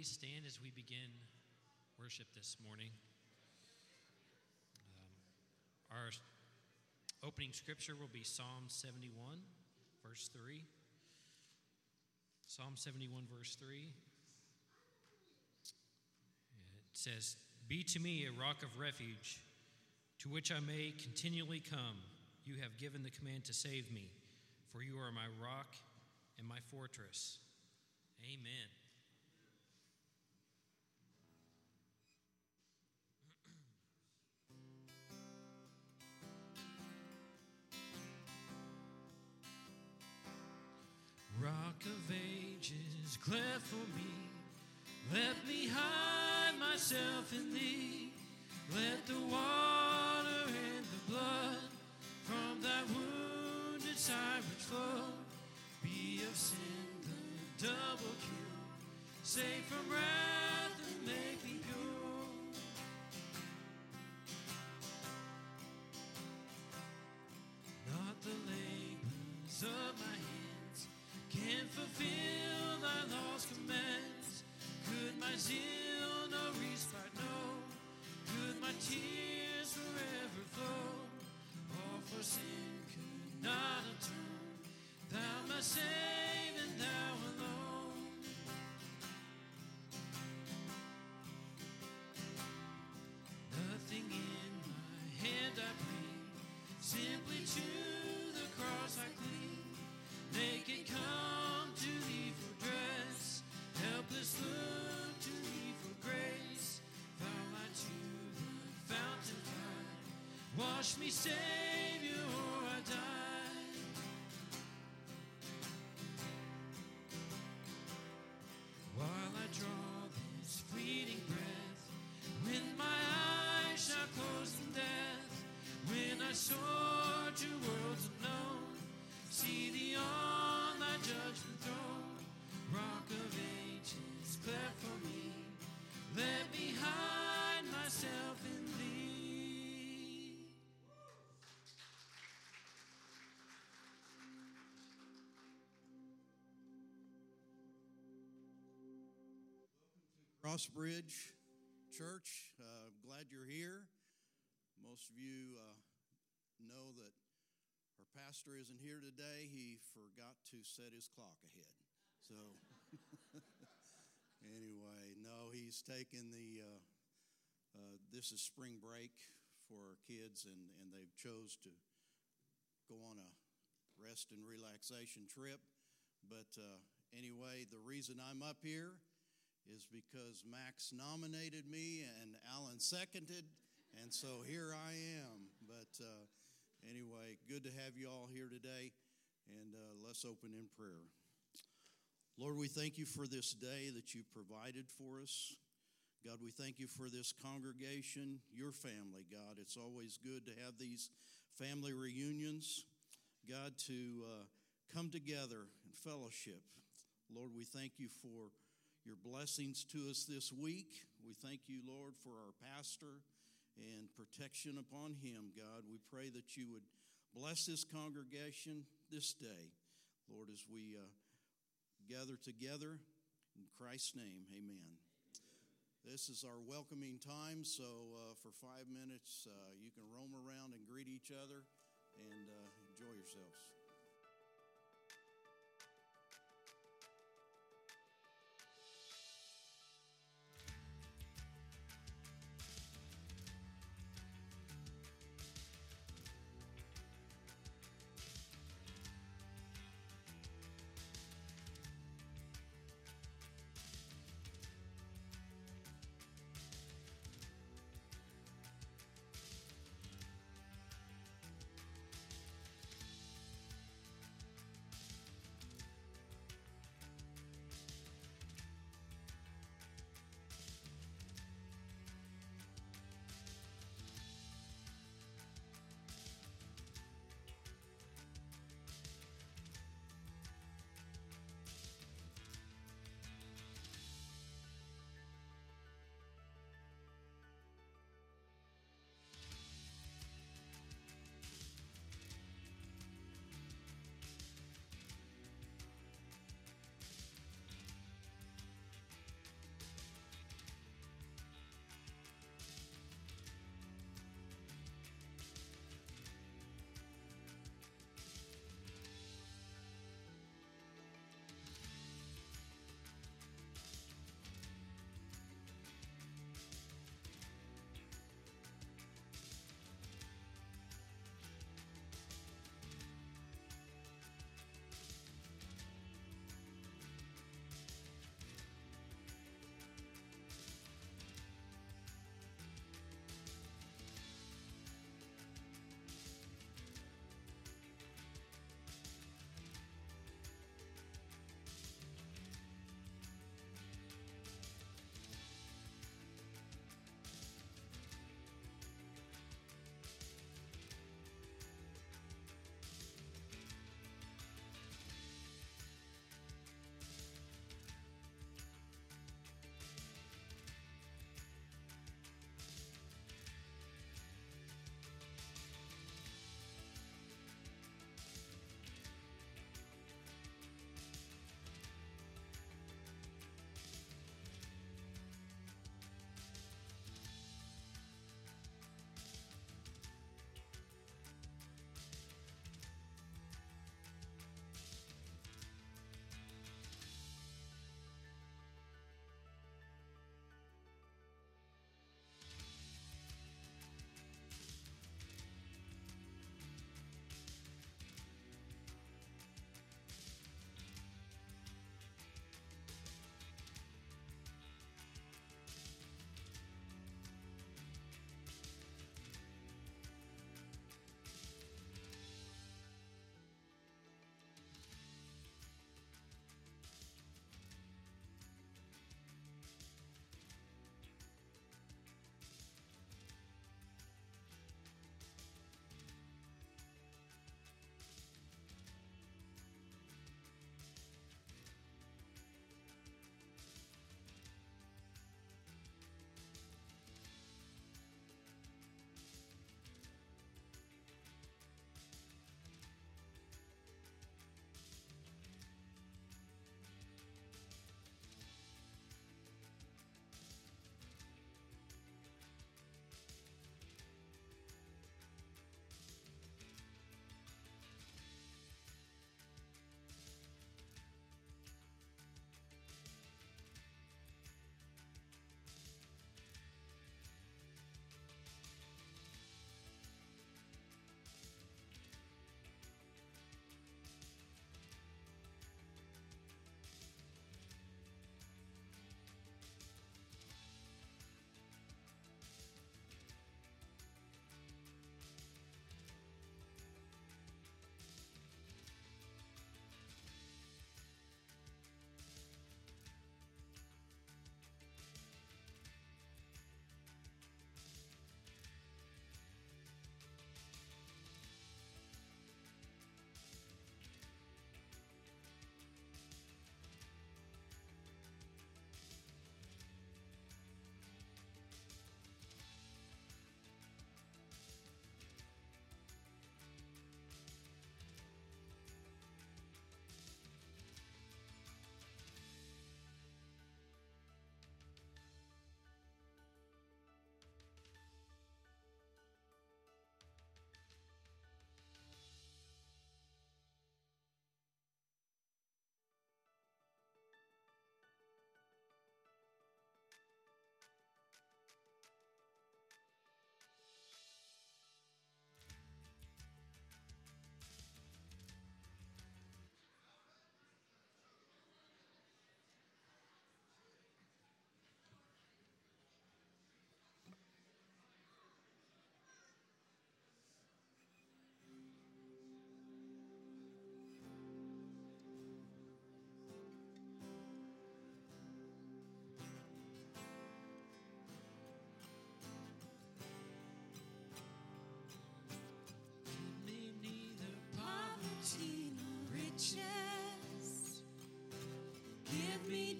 please stand as we begin worship this morning? Um, our opening scripture will be Psalm 71, verse 3. Psalm 71, verse 3. It says, Be to me a rock of refuge, to which I may continually come. You have given the command to save me, for you are my rock and my fortress. Amen. Rock of ages, cleft for me. Let me hide myself in thee. Let the water and the blood from thy wounded side which flow be of sin the double cure. Save from wrath and make me pure. Not the labors of my fulfill thy law's commands. Could my zeal no respite know? Could my tears forever flow? All for sin could not atone. Thou save and thou alone. Wash me, Savior, Crossbridge Church, uh, glad you're here. Most of you uh, know that our pastor isn't here today. He forgot to set his clock ahead. So, anyway, no, he's taken the. Uh, uh, this is spring break for our kids, and, and they've chose to go on a rest and relaxation trip. But uh, anyway, the reason I'm up here is because Max nominated me and Alan seconded, and so here I am. But uh, anyway, good to have you all here today, and uh, let's open in prayer. Lord, we thank you for this day that you provided for us. God, we thank you for this congregation, your family, God. It's always good to have these family reunions, God, to uh, come together and fellowship. Lord, we thank you for your blessings to us this week. We thank you, Lord, for our pastor and protection upon him, God. We pray that you would bless this congregation this day, Lord, as we uh, gather together. In Christ's name, amen. This is our welcoming time, so uh, for five minutes, uh, you can roam around and greet each other and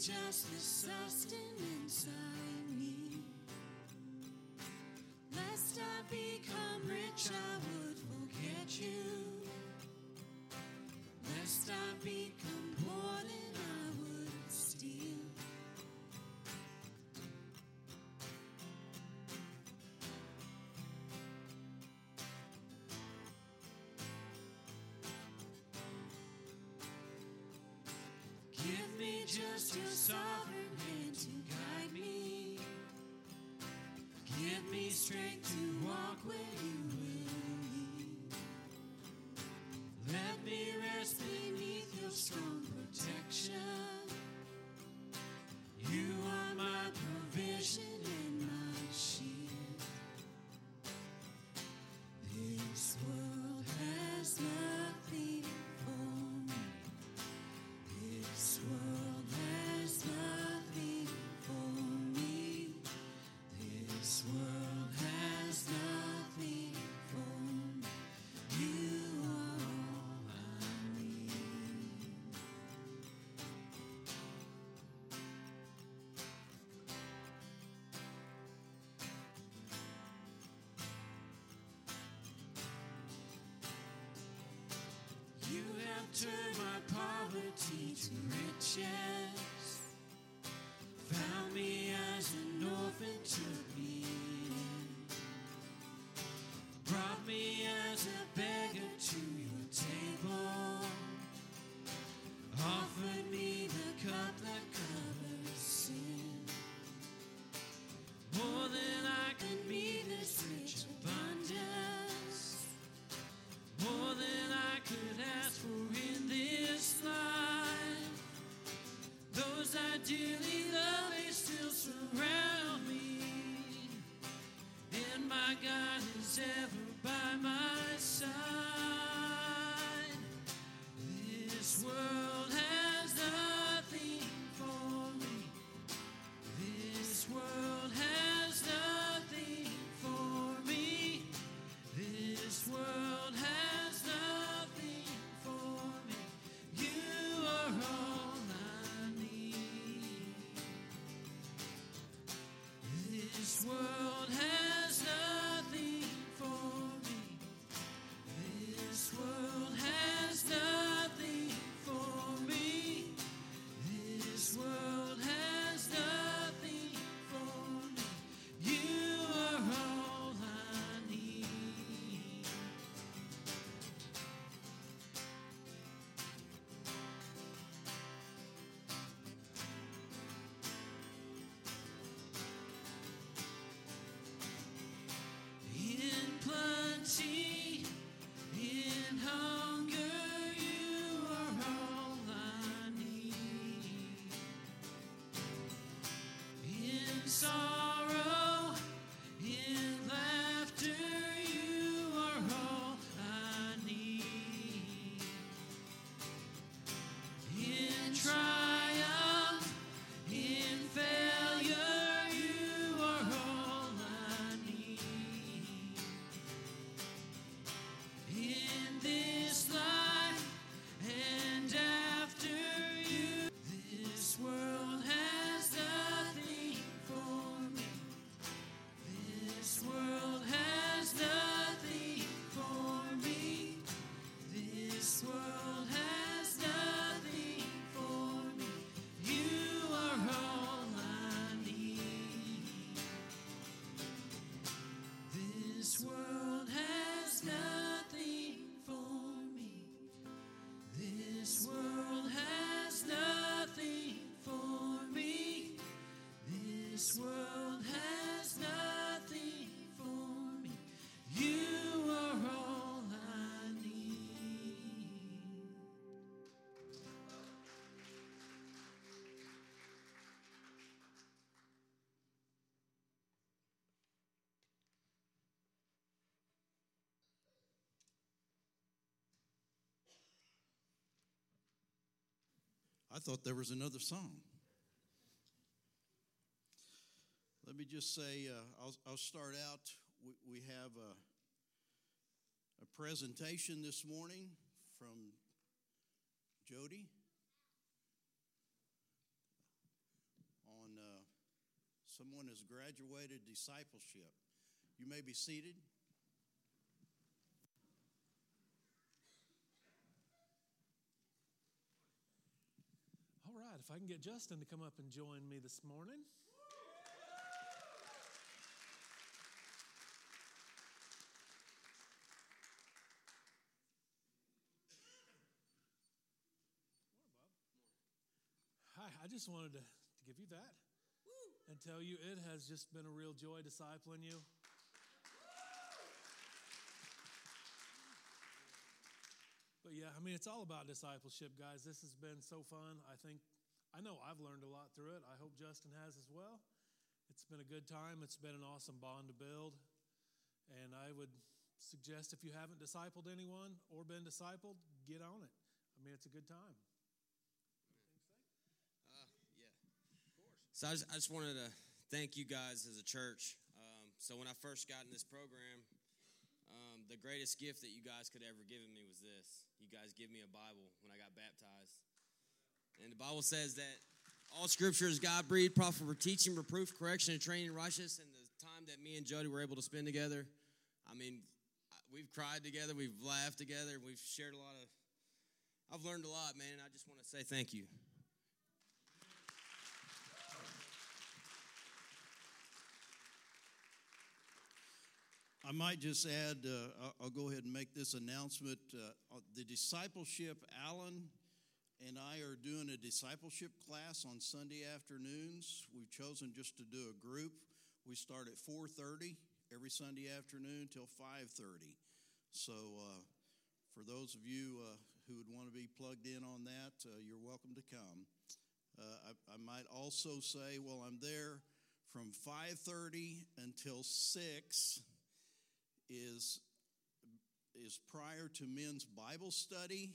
just the sustenance I need. Lest I become rich, I would forget you. Lest I become Some. turn my poverty to riches. thought there was another song. Let me just say, uh, I'll, I'll, start out. We, we have a, a presentation this morning from Jody on uh, someone has graduated discipleship. You may be seated. Get Justin to come up and join me this morning. Hi, I just wanted to, to give you that and tell you it has just been a real joy discipling you. But yeah, I mean, it's all about discipleship, guys. This has been so fun. I think, I know I've learned a lot through it. I hope Justin has as well. It's been a good time. It's been an awesome bond to build. And I would suggest if you haven't discipled anyone or been discipled, get on it. I mean, it's a good time. Uh, yeah. So I just, I just wanted to thank you guys as a church. Um, so when I first got in this program, um, the greatest gift that you guys could ever given me was this. You guys give me a Bible when I got baptized. And the Bible says that all scripture is God breathed, proper for teaching, reproof, correction, and training in righteousness. And the time that me and Jody were able to spend together, I mean, we've cried together, we've laughed together, we've shared a lot of, I've learned a lot, man, and I just want to say thank you. I might just add, uh, I'll- I'll go ahead and make this announcement. Uh, uh, the discipleship, Alan and I are doing a discipleship class on Sunday afternoons. We've chosen just to do a group. We start at 4:30 every Sunday afternoon till 5:30. So, uh, for those of you uh, who would want to be plugged in on that, uh, you're welcome to come. Uh, I, I might also say, while I'm there, from 5:30 until 6 is is prior to men's Bible study.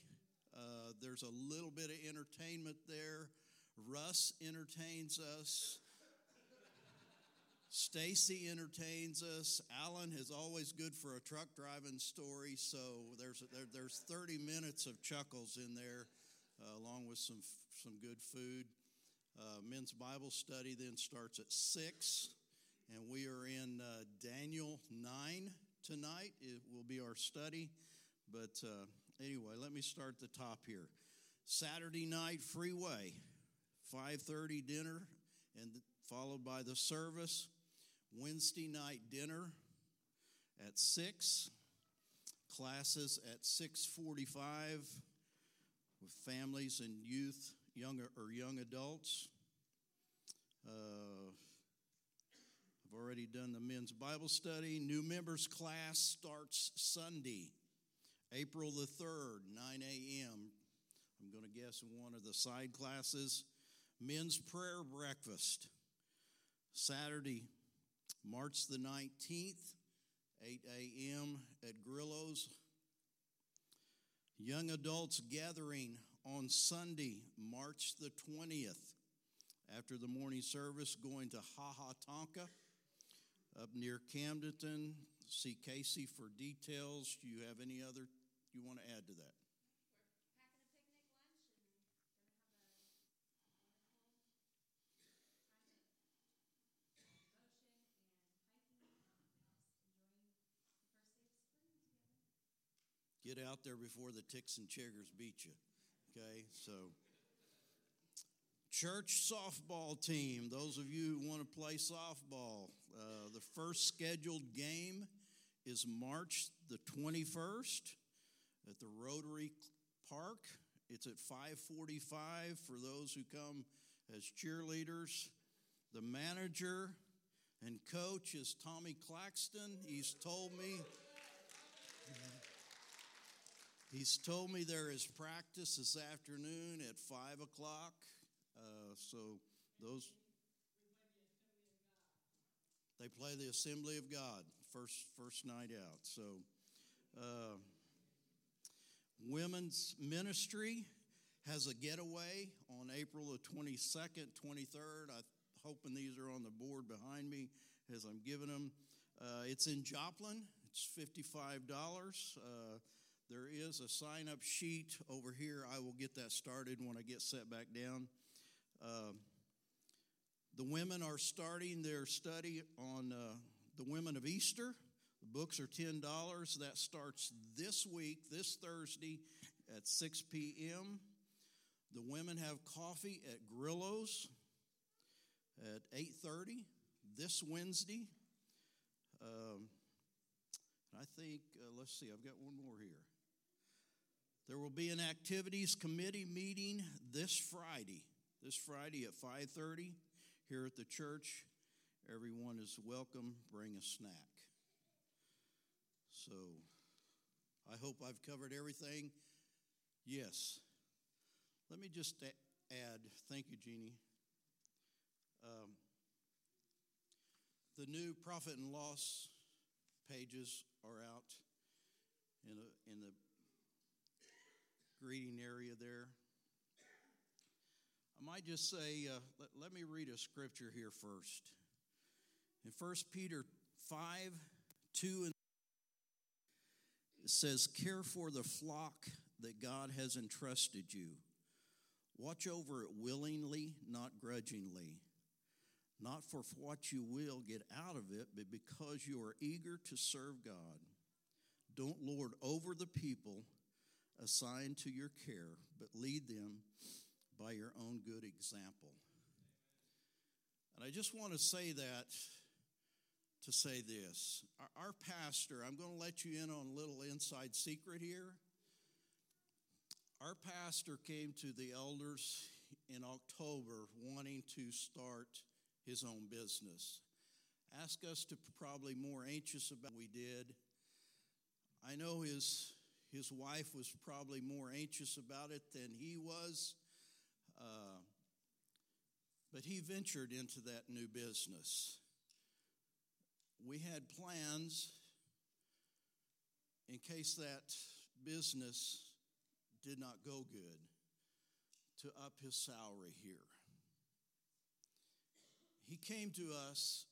Uh, there's a little bit of entertainment there. Russ entertains us. Stacy entertains us. Alan is always good for a truck driving story, so there's there, there's 30 minutes of chuckles in there, uh, along with some some good food. Uh, men's Bible study then starts at six, and we are in uh, Daniel nine tonight. It will be our study, but uh, anyway, let me start the top here. Saturday night freeway, 5:30 dinner, and followed by the service. Wednesday night dinner at six. Classes at 6:45 with families and youth, young or young adults. Uh, I've already done the men's Bible study. New members class starts Sunday, April the 3rd, 9 a.m. I'm going to guess in one of the side classes. Men's prayer breakfast, Saturday, March the 19th, 8 a.m. at Grillo's. Young adults gathering on Sunday, March the 20th, after the morning service, going to Ha Ha Tonka up near Camdenton. See Casey for details. Do you have any other you want to add to that? Get out there before the ticks and chiggers beat you. Okay, so church softball team. Those of you who want to play softball, uh, the first scheduled game is March the 21st at the Rotary Park. It's at 5:45 for those who come as cheerleaders. The manager and coach is Tommy Claxton. He's told me he's told me there is practice this afternoon at five o'clock. Uh, so those they play the Assembly of God first first night out. So uh, women's ministry has a getaway on April the 22nd, 23rd. I'm hoping these are on the board behind me as I'm giving them. Uh, it's in Joplin. It's $55. Uh, there is a sign up sheet over here. I will get that started when I get set back down. Uh, The women are starting their study on uh, the women of Easter. The books are $10. That starts this week, this Thursday at 6 p.m. The women have coffee at Grillo's at 8.30 this Wednesday. Um, I think, uh, let's see, I've got one more here. There will be an activities committee meeting this Friday. This Friday at 5:30 here at the church. Everyone is welcome. Bring a snack. So I hope I've covered everything. Yes. Let me just add, thank you, Jeannie. Um, the new profit and loss pages are out in, a, in the greeting area there. Might just say, uh, let, let me read a scripture here first. In 1 Peter 5 2 and it says, Care for the flock that God has entrusted you. Watch over it willingly, not grudgingly. Not for what you will get out of it, but because you are eager to serve God. Don't lord over the people assigned to your care, but lead them by your own good example. And I just want to say that to say this. Our, our pastor, I'm going to let you in on a little inside secret here. Our pastor came to the elders in October wanting to start his own business. Ask us to probably more anxious about we did. I know his his wife was probably more anxious about it than he was. Uh, but he ventured into that new business we had plans in case that business did not go good to up his salary here. He came to us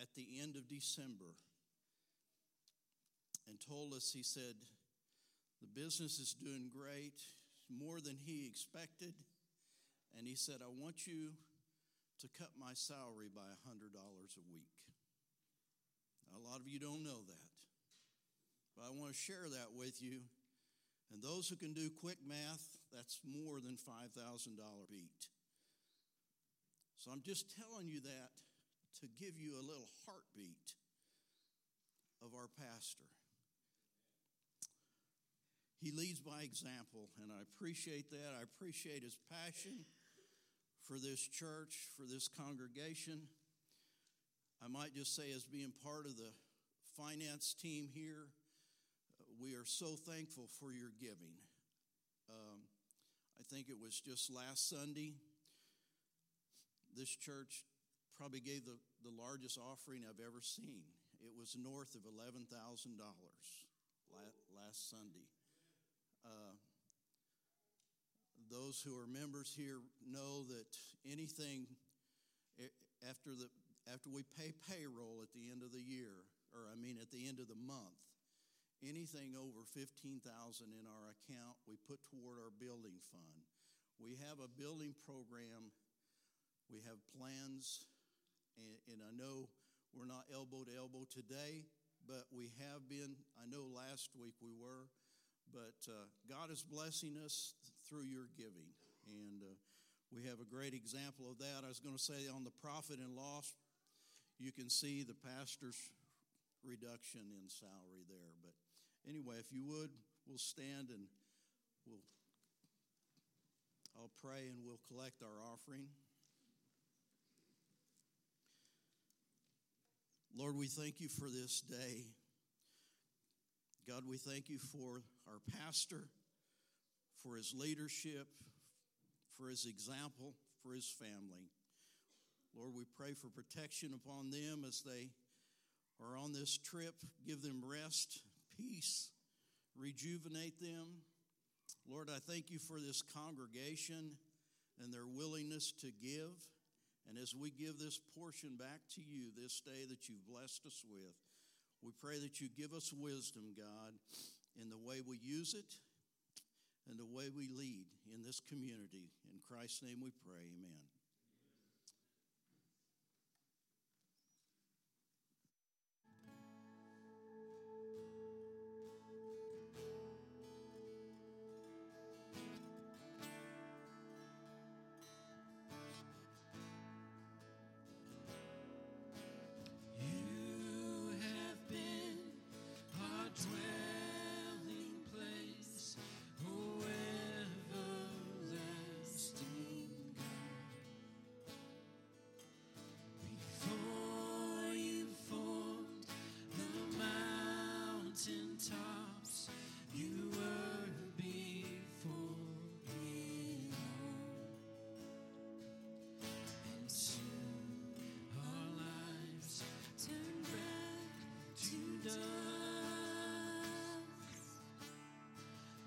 at the end of December and told us, he said, the business is doing great, more than he expected. And he said, I want you to cut my salary by $100 a week. A lot of you don't know that. But I want to share that with you. And those who can do quick math, that's more than $5,000 beat. So I'm just telling you that to give you a little heartbeat of our pastor. He leads by example, and I appreciate that. I appreciate his passion for this church, for this congregation. I might just say, as being part of the finance team here, we are so thankful for your giving. Um, I think it was just last Sunday. This church probably gave the, the largest offering I've ever seen. It was north of $11,000 last Sunday. Uh, those who are members here know that anything after the after we pay payroll at the end of the year, or I mean at the end of the month, anything over 15,000 in our account we put toward our building fund. We have a building program, we have plans, and, and I know we're not elbow to elbow today, but we have been. I know last week we were, but uh, God is blessing us through your giving. And uh, we have a great example of that. I was going to say on the profit and loss you can see the pastor's reduction in salary there. But anyway, if you would, we'll stand and we'll I'll pray and we'll collect our offering. Lord, we thank you for this day. God, we thank you for our pastor, for his leadership, for his example, for his family. Lord, we pray for protection upon them as they are on this trip. Give them rest, peace, rejuvenate them. Lord, I thank you for this congregation and their willingness to give. And as we give this portion back to you this day that you've blessed us with, we pray that you give us wisdom, God, in the way we use it and the way we lead in this community. In Christ's name we pray. Amen. Mountaintops, you were before all. And soon our lives Turn back to dust.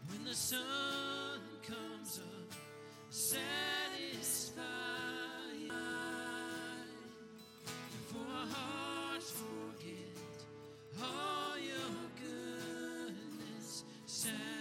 When the sun comes up, goodness,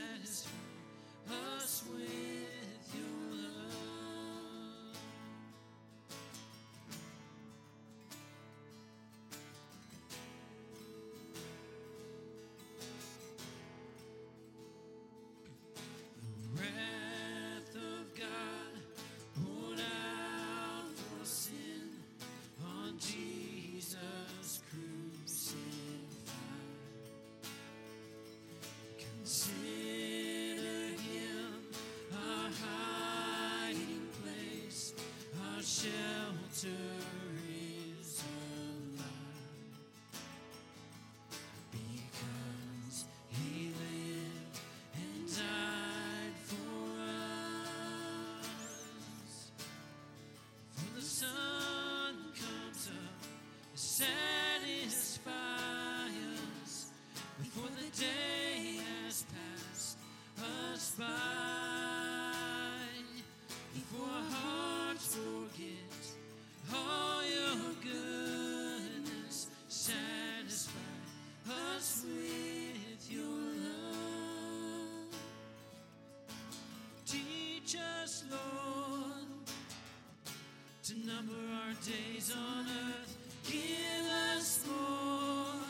days on earth. Give us more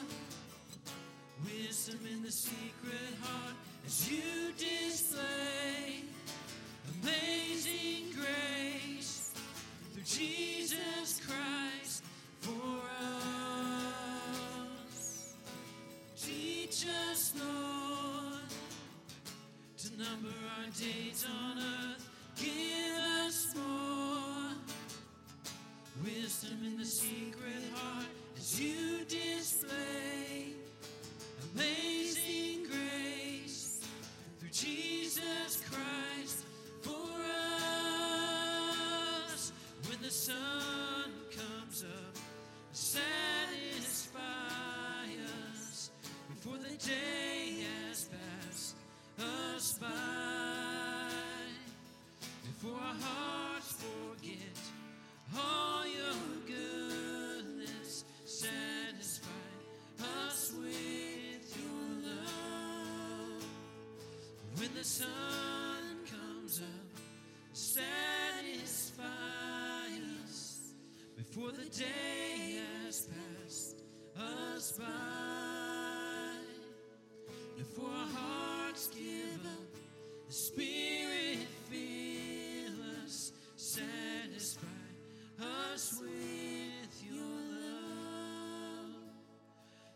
wisdom in the secret heart as you display wisdom in the secret heart as you display amazing grace through Jesus Our hearts give up, the Spirit fill us, satisfy us with your love.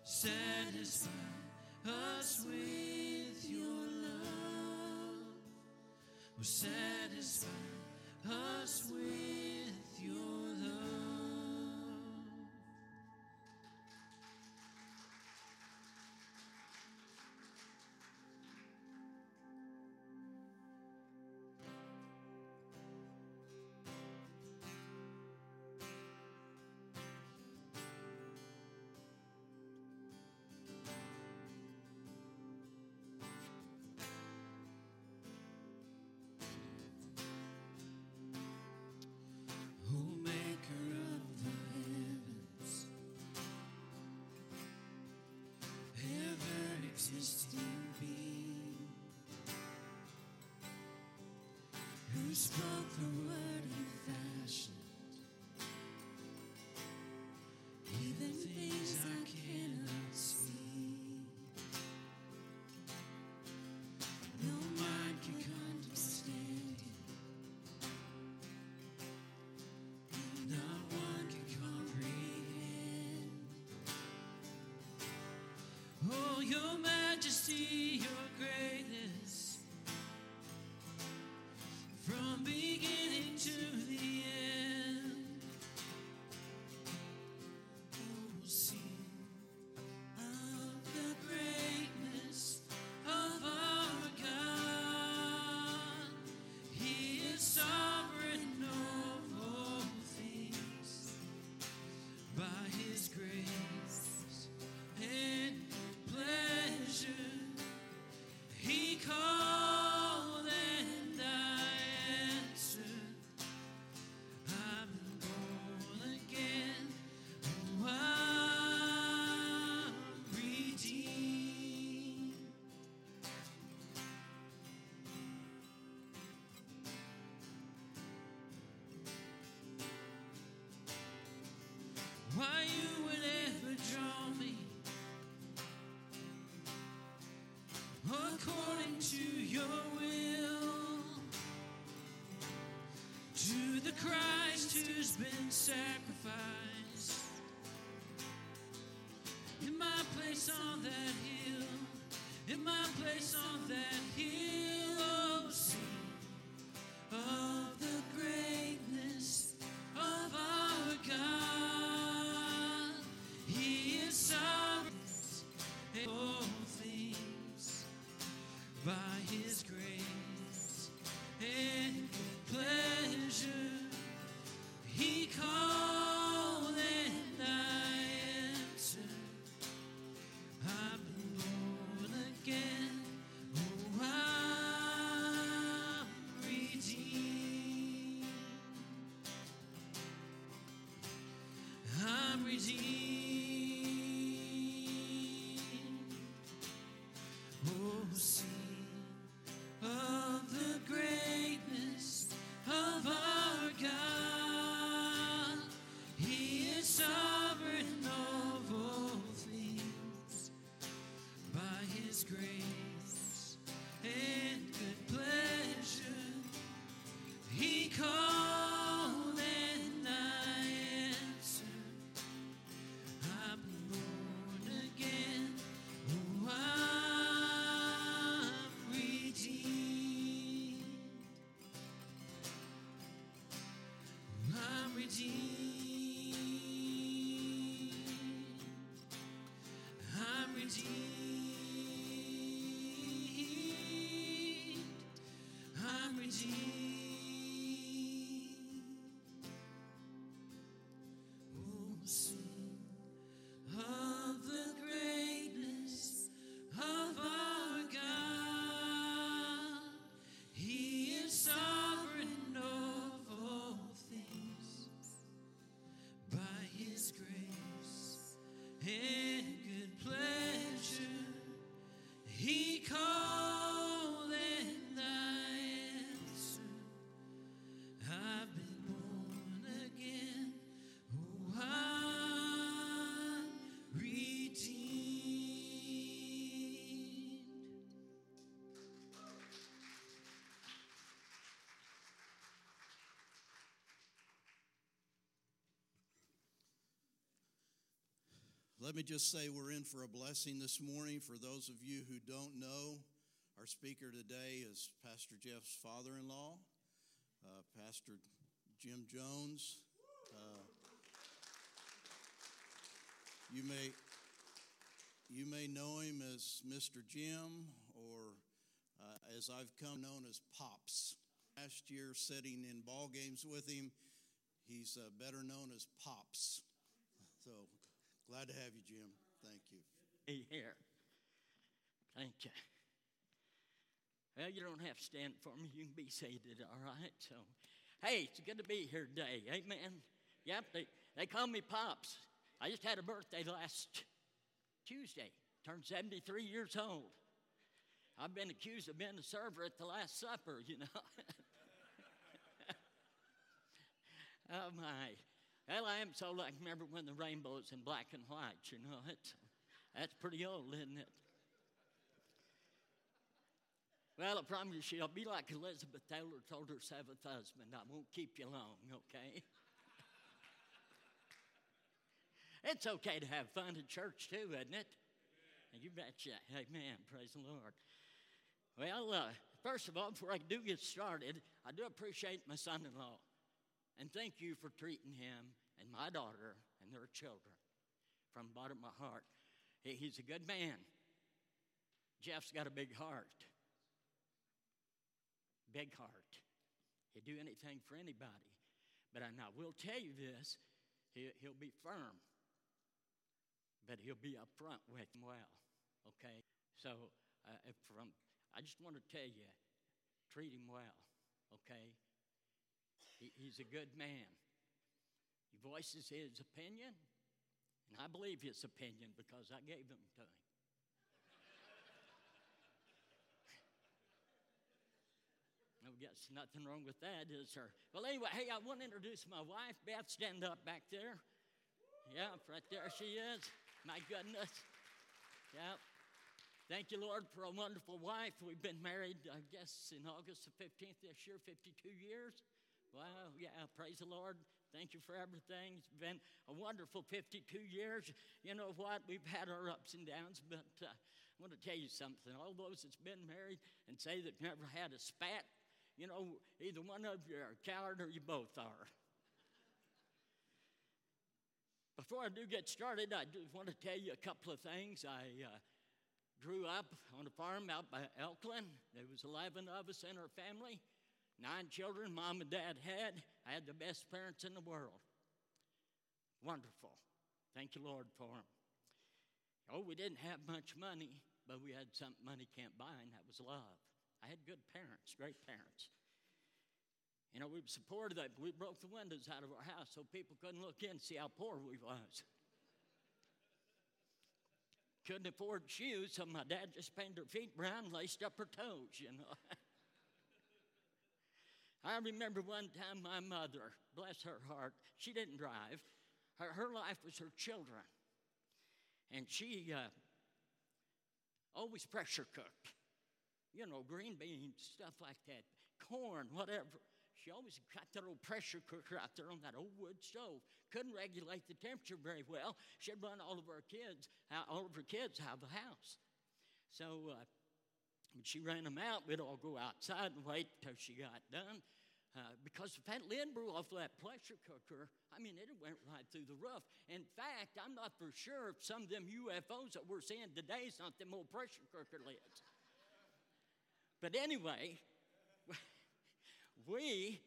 Satisfy us with your love. Oh, ever existing being, who spoke the word and fashioned even things I cannot see. No mind can understand it. Not one can comprehend. Oh, your majesty, your according to your will. To the Christ who's been sacrificed. In my place on that hill, in my place on that hill, I'm redeemed. I'm redeemed. Let me just say we're in for a blessing this morning. For those of you who don't know, our speaker today is Pastor Jeff's father in law, uh, Pastor Jim Jones. Uh, you, may, you may know him as Mr. Jim, or uh, as I've come known as Pops. Last year, sitting in ball games with him, he's uh, better known as Pops. Glad to have you, Jim. Thank you. be here. Thank you. Well, you don't have to stand for me. You can be seated, all right? So, hey, it's good to be here today. Amen. Yep, they, they call me Pops. I just had a birthday last Tuesday. Turned 73 years old. I've been accused of being a server at the Last Supper, you know. oh, my. Well, I am so like, remember when the rainbow's in black and white, you know? It's, that's pretty old, isn't it? Well, I promise you, I'll be like Elizabeth Taylor told her seventh husband. I won't keep you long, okay? it's okay to have fun in church too, isn't it? And you betcha. Amen. Praise the Lord. Well, uh, first of all, before I do get started, I do appreciate my son in law. And thank you for treating him and my daughter and their children from the bottom of my heart. He's a good man. Jeff's got a big heart. Big heart. He'd do anything for anybody. But I, now, will tell you this he, he'll be firm, but he'll be upfront with him well. Okay? So, uh, from, I just want to tell you treat him well. Okay? He, he's a good man. He voices his opinion, and I believe his opinion because I gave them to him. No, yes, nothing wrong with that, is there? Well, anyway, hey, I want to introduce my wife, Beth. Stand up back there. Yeah, right there she is. My goodness. Yep. Thank you, Lord, for a wonderful wife. We've been married, I guess, in August the 15th this year, 52 years. Wow, yeah, praise the Lord. Thank you for everything. It's been a wonderful 52 years. You know what? We've had our ups and downs, but uh, I want to tell you something. All those that's been married and say that never had a spat, you know, either one of you are a coward or you both are. Before I do get started, I do want to tell you a couple of things. I uh, grew up on a farm out by Elkland. There was 11 of us in our family. Nine children mom and dad had. I had the best parents in the world. Wonderful. Thank you, Lord, for them. Oh, we didn't have much money, but we had something money can't buy, and that was love. I had good parents, great parents. You know, we supported that. We broke the windows out of our house so people couldn't look in and see how poor we was. couldn't afford shoes, so my dad just painted her feet brown, laced up her toes, you know. I remember one time my mother, bless her heart, she didn't drive. Her, her life was her children. And she uh, always pressure cooked. You know, green beans, stuff like that, corn, whatever. She always got that old pressure cooker out there on that old wood stove. Couldn't regulate the temperature very well. She'd run all of our kids, all of her kids out of the house. So uh, when she ran them out, we'd all go outside and wait till she got done. Uh, because if that lid blew off that pressure cooker, I mean, it went right through the roof. In fact, I'm not for sure if some of them UFOs that we're seeing today is not them old pressure cooker lids. but anyway, we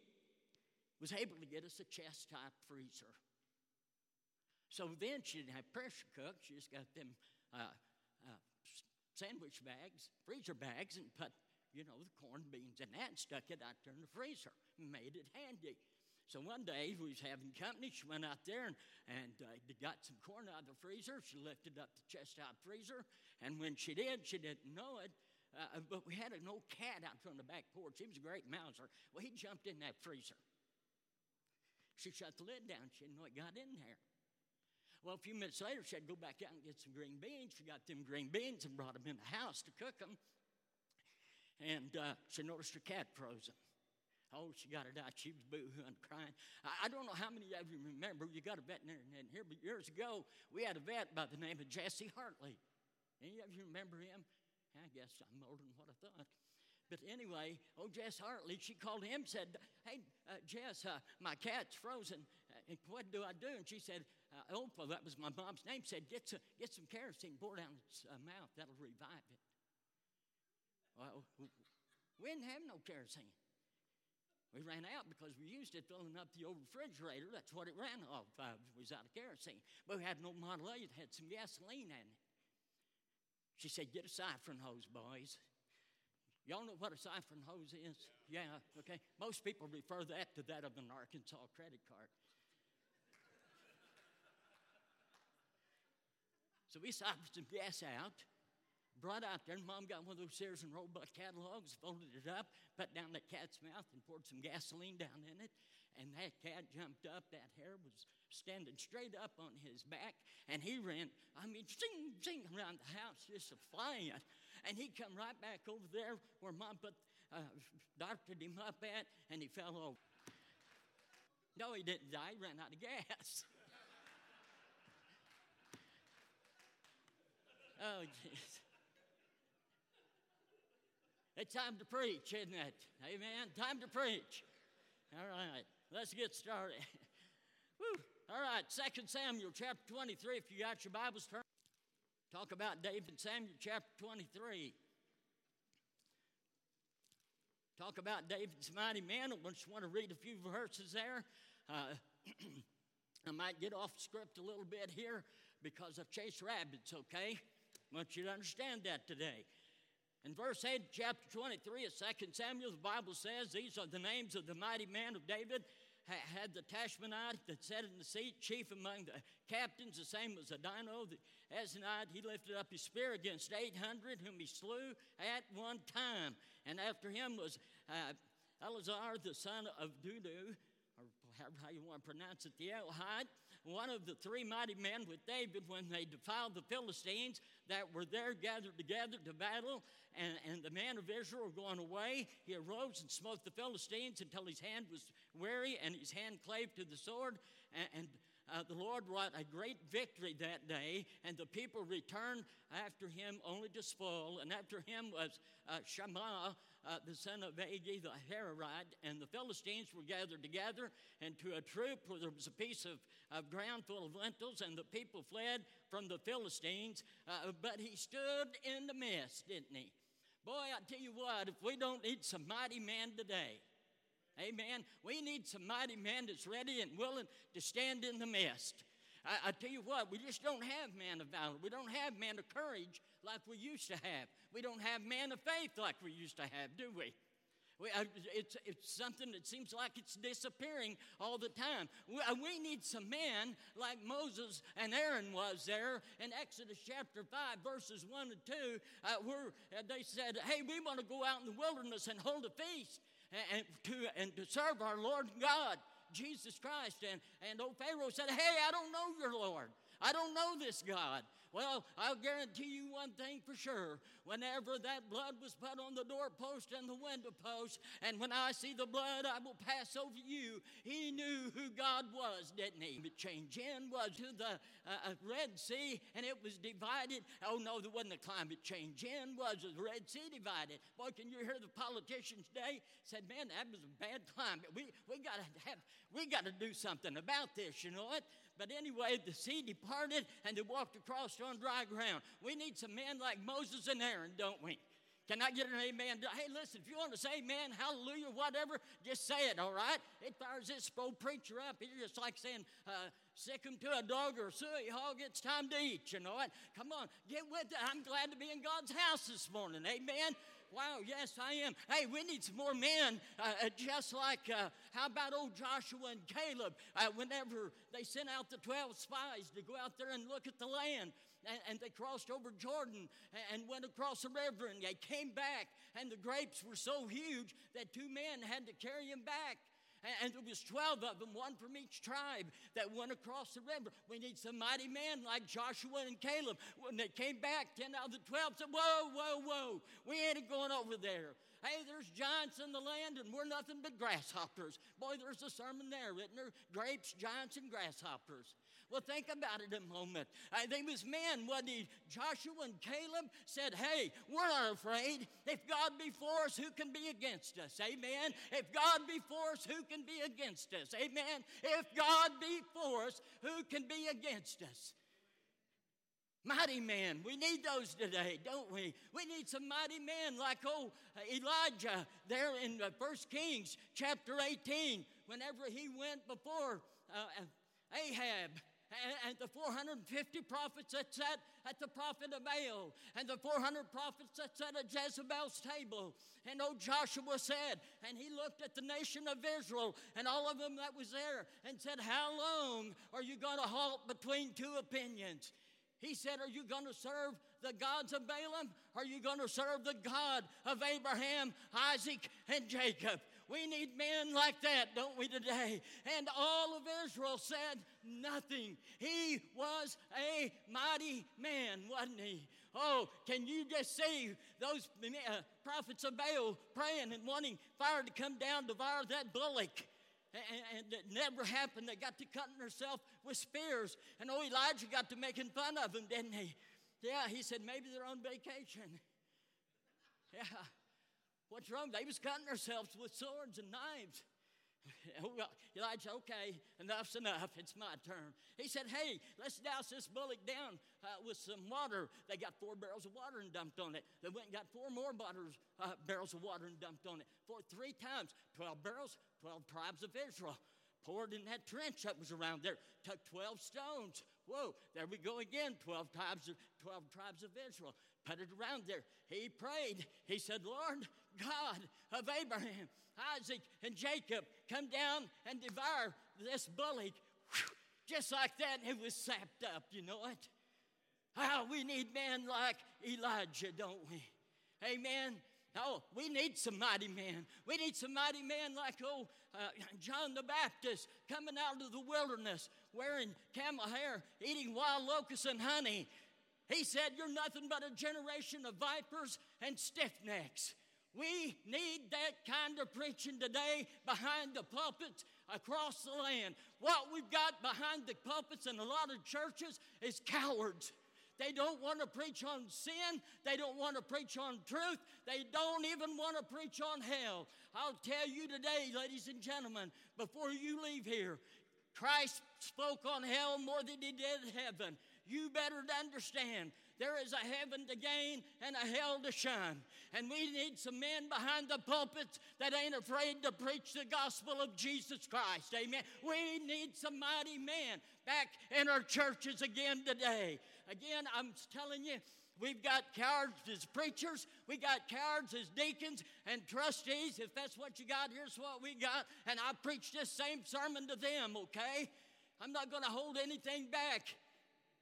was able to get us a chest type freezer. So then she didn't have pressure cook. She just got them uh, uh, sandwich bags, freezer bags, and put, you know, the corn beans and that stuck it out there in the freezer. Made it handy. So one day we was having company. She went out there and, and uh, got some corn out of the freezer. She lifted up the chest out freezer, and when she did, she didn't know it. Uh, but we had an old cat out on the back porch. He was a great mouser. Well, he jumped in that freezer. She shut the lid down. She didn't know it got in there. Well, a few minutes later, she had to go back out and get some green beans. She got them green beans and brought them in the house to cook them. And uh, she noticed her cat frozen. Oh, she got it out. She was boo-hooing, crying. I, I, don't know how many of you remember. You got a veterinarian in here, but years ago we had a vet by the name of Jesse Hartley. Any of you remember him? I guess I'm older than what I thought. But anyway, oh Jess Hartley, she called him, said, "Hey, uh, Jess, uh, my cat's frozen. Uh, what do I do?" And she said, uh, Opal, that was my mom's name, said, get some, get some kerosene, pour down its uh, mouth, that'll revive it. Well, we didn't have no kerosene. We ran out because we used it filling up the old refrigerator. That's what it ran off of, was out of kerosene. But we had no Model A that had some gasoline in it. She said, Get a siphon hose, boys. Y'all know what a siphon hose is? Yeah, okay. Most people refer that to that of an Arkansas credit card. So we siphoned some gas out, brought out there, and Mom got one of those Sears and Roebuck catalogs, folded it up, put down the cat's mouth, and poured some gasoline down in it. And that cat jumped up. That hair was standing straight up on his back, and he ran. I mean, zing, zing around the house, just a flying. And he come right back over there where Mom put, uh, doctored him up at, and he fell over. No, he didn't die. He ran out of gas. Oh, jeez. It's time to preach, isn't it? Amen. Time to preach. All right, let's get started. Woo. All right, Second Samuel chapter 23. If you got your Bibles, turned, Talk about David Samuel chapter 23. Talk about David's mighty man. I just want to read a few verses there. Uh, I might get off script a little bit here because I've chased rabbits, okay? I want you to understand that today. In verse 8, chapter 23 of 2 Samuel, the Bible says, These are the names of the mighty man of David. Had the Tachmonite that sat in the seat, chief among the captains, the same was Adino, the Eznite. He lifted up his spear against 800, whom he slew at one time. And after him was uh, Eleazar, the son of Dudu, or however you want to pronounce it, the Elhite. One of the three mighty men with David when they defiled the Philistines that were there gathered together to battle, and, and the man of Israel going away. He arose and smote the Philistines until his hand was weary and his hand clave to the sword. And, and uh, the Lord wrought a great victory that day, and the people returned after him only to spoil. And after him was uh, Shammah, uh, the son of Agee the Hararite, and the Philistines were gathered together into a troop there was a piece of, of ground full of lentils, and the people fled from the Philistines. Uh, but he stood in the midst, didn't he? Boy, I tell you what, if we don't need some mighty men today, Amen. We need some mighty men that's ready and willing to stand in the midst. I, I, tell you what, we just don't have man of valor. We don't have man of courage like we used to have. We don't have man of faith like we used to have, do we? we uh, it's, it's something that seems like it's disappearing all the time. We, uh, we need some men like Moses and Aaron was there in Exodus chapter 5, verses 1 and 2, uh, where uh, they said, Hey, we want to go out in the wilderness and hold a feast and, to, and to serve our Lord God, Jesus Christ. And, and old Pharaoh said, Hey, I don't know your Lord. I don't know this God. Well, I'll guarantee you one thing for sure. Whenever that blood was put on the doorpost and the window post, and when I see the blood, I will pass over you. He knew who God was, didn't he? The change in was to the uh, uh, Red Sea, and it was divided. Oh no, there wasn't a climate change in. Was the Red Sea divided? Boy, can you hear the politicians today said, "Man, that was a bad climate. We we got to have we got to do something about this." You know what? But anyway, the sea departed and they walked across on dry ground. We need some men like Moses and Aaron, don't we? Can I get an amen? Hey, listen, if you want to say amen, hallelujah, whatever, just say it, all right? It fires this old preacher up. It's just like saying, uh, sick him to a dog or a suey hog, it's time to eat, you know what? Come on, get with it. I'm glad to be in God's house this morning, amen? Wow, yes, I am. Hey, we need some more men, uh, uh, just like, uh, how about old Joshua and Caleb? Uh, whenever they sent out the 12 spies to go out there and look at the land, and, and they crossed over Jordan and, and went across the river, and they came back, and the grapes were so huge that two men had to carry them back and there was 12 of them, one from each tribe that went across the river. We need some mighty men like Joshua and Caleb. When they came back, 10 out of the 12 said, Whoa, whoa, whoa, we ain't going over there. Hey, there's giants in the land, and we're nothing but grasshoppers. Boy, there's a sermon there, isn't there? Grapes, giants, and grasshoppers. Well, think about it a moment. Uh, they was men, wasn't he? Joshua and Caleb said, Hey, we're not afraid. If God be for us, who can be against us? Amen. If God be for us, who can be against us? Amen. If God be for us, who can be against us? Mighty men. We need those today, don't we? We need some mighty men like old Elijah there in First Kings chapter 18, whenever he went before uh, Ahab and, and the 450 prophets that sat at the prophet of Baal, and the 400 prophets that sat at Jezebel's table. And old Joshua said, and he looked at the nation of Israel and all of them that was there and said, How long are you going to halt between two opinions? He said, Are you going to serve the gods of Balaam? Are you going to serve the God of Abraham, Isaac, and Jacob? We need men like that, don't we, today? And all of Israel said nothing. He was a mighty man, wasn't he? Oh, can you just see those uh, prophets of Baal praying and wanting fire to come down, to devour that bullock? And, it never happened. They got to cutting themselves with spears. And oh, Elijah got to making fun of them, didn't he? Yeah, he said maybe they're on vacation. Yeah. What's wrong? They was cutting themselves with swords and knives. Elijah, okay, enough's enough. It's my turn. He said, Hey, let's douse this bullock down uh, with some water. They got four barrels of water and dumped on it. They went and got four more uh, barrels of water and dumped on it. For three times, 12 barrels, 12 tribes of Israel. Poured in that trench that was around there. Took 12 stones. Whoa, there we go again. 12 tribes, 12 tribes of Israel. Put it around there. He prayed. He said, Lord God of Abraham, Isaac, and Jacob, come down and devour this bullock. Just like that, it was sapped up, you know what? Ah, we need men like Elijah, don't we? Amen. Oh, we need some mighty men. We need some mighty men like old uh, John the Baptist coming out of the wilderness wearing camel hair, eating wild locusts and honey. He said, You're nothing but a generation of vipers and stiff necks. We need that kind of preaching today behind the pulpits across the land. What we've got behind the pulpits in a lot of churches is cowards. They don't want to preach on sin. They don't want to preach on truth. They don't even want to preach on hell. I'll tell you today, ladies and gentlemen, before you leave here, Christ spoke on hell more than he did heaven. You better understand there is a heaven to gain and a hell to shun. And we need some men behind the pulpit that ain't afraid to preach the gospel of Jesus Christ. Amen. We need some mighty men back in our churches again today. Again, I'm telling you, We've got cowards as preachers. We got cowards as deacons and trustees. If that's what you got, here's what we got. And I preach this same sermon to them, okay? I'm not going to hold anything back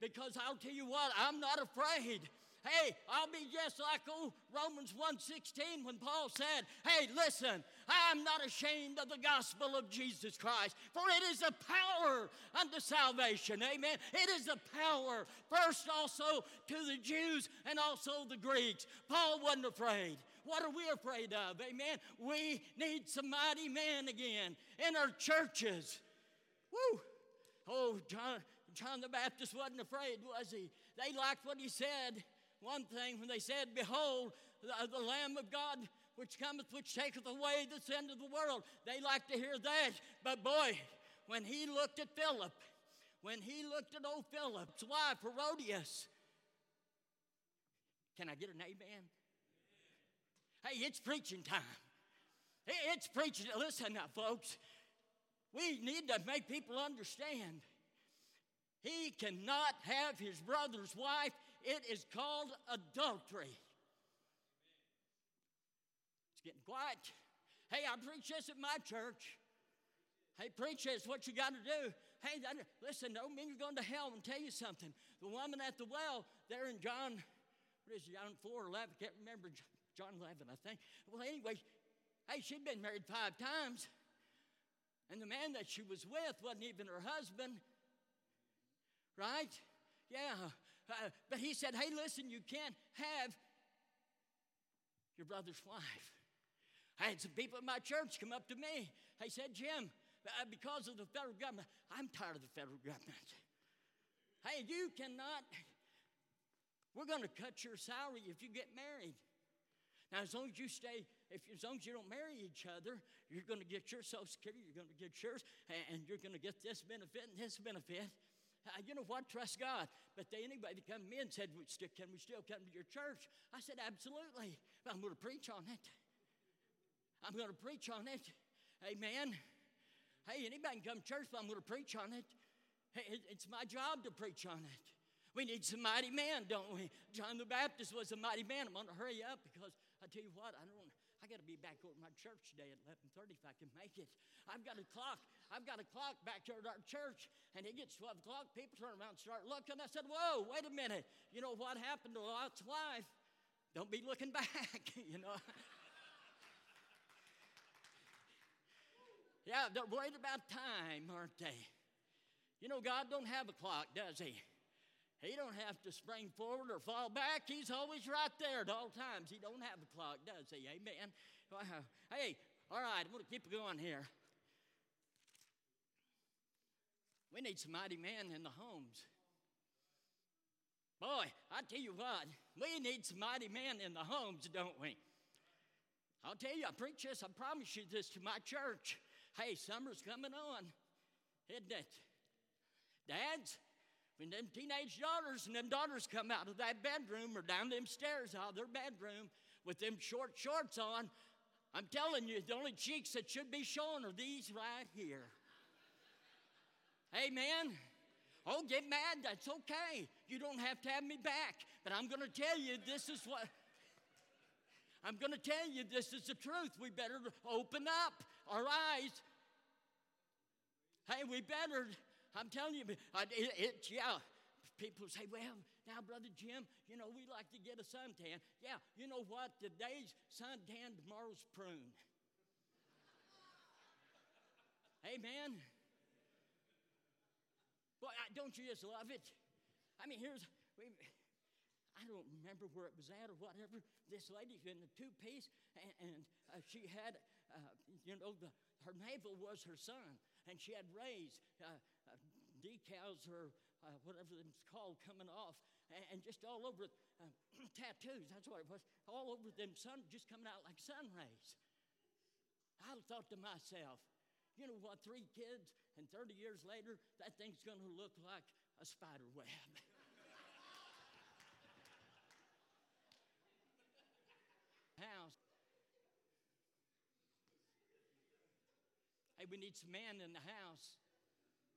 because I'll tell you what, I'm not afraid. Hey, I'll be just like old Romans 1:16 when Paul said, "Hey, listen, I'm not ashamed of the gospel of Jesus Christ, for it is a power unto salvation." Amen. It is a power first also to the Jews and also the Greeks. Paul wasn't afraid. What are we afraid of? Amen. We need some mighty men again in our churches. Woo! Oh, John, John the Baptist wasn't afraid, was he? They liked what he said. One thing, when they said, Behold, the, the Lamb of God which cometh, which taketh away the sin of the world. They liked to hear that. But boy, when he looked at Philip, when he looked at old Philip's wife, Herodias, can I get an amen? Hey, it's preaching time. It's preaching. Listen now, folks. We need to make people understand he cannot have his brother's wife. It is called adultery. It's getting quiet. Hey, I preach this at my church. Hey, preach this, what you got to do. Hey, that, listen, don't mean you're going to hell. And tell you something. The woman at the well, there in John, what is it, John 4 11, I can't remember, John 11, I think. Well, anyway, hey, she'd been married five times. And the man that she was with wasn't even her husband right? Yeah. Uh, but he said, hey, listen, you can't have your brother's wife. I had some people in my church come up to me. They said, Jim, uh, because of the federal government, I'm tired of the federal government. Hey, you cannot, we're going to cut your salary if you get married. Now, as long as you stay, if, as long as you don't marry each other, you're going to get your Social Security, you're going to get yours, and, and you're going to get this benefit and this benefit. You know what? Trust God. But they, anybody come to me and said, Can we still come to your church? I said, Absolutely. I'm going to preach on it. I'm going to preach on it. Amen. Hey, anybody can come to church, but I'm going to preach on it. It's my job to preach on it. We need some mighty men, don't we? John the Baptist was a mighty man. I'm going to hurry up because I tell you what, I don't. Got to be back over my church today at 11:30 if I can make it. I've got a clock. I've got a clock back here at our church, and it gets 12 o'clock. People turn around and start looking. I said, "Whoa, wait a minute! You know what happened to Lot's wife? Don't be looking back. you know." yeah, they're worried about time, aren't they? You know, God don't have a clock, does He? He don't have to spring forward or fall back. He's always right there at all times. He don't have a clock, does he? Amen. Hey, all right, I'm going to keep going here. We need some mighty men in the homes. Boy, I tell you what, we need some mighty men in the homes, don't we? I'll tell you, I preach this, I promise you this to my church. Hey, summer's coming on, isn't it? Dads, when them teenage daughters and them daughters come out of that bedroom or down them stairs out of their bedroom with them short shorts on, I'm telling you, the only cheeks that should be showing are these right here. Amen. Oh, get mad, that's okay. You don't have to have me back. But I'm going to tell you, this is what. I'm going to tell you, this is the truth. We better open up our eyes. Hey, we better I'm telling you, it, yeah, people say, well, now, Brother Jim, you know, we like to get a suntan. Yeah, you know what? Today's suntan, tomorrow's prune. Amen. Boy, don't you just love it? I mean, here's, I don't remember where it was at or whatever. This lady's in a two piece, and, and uh, she had, uh, you know, the, her navel was her son, and she had raised uh decals or uh, whatever it's called coming off, and, and just all over uh, tattoos. That's what it was. All over them sun, just coming out like sun rays. I thought to myself, you know what, three kids, and 30 years later, that thing's to look like a spider web. House. Hey, we need some man in the house.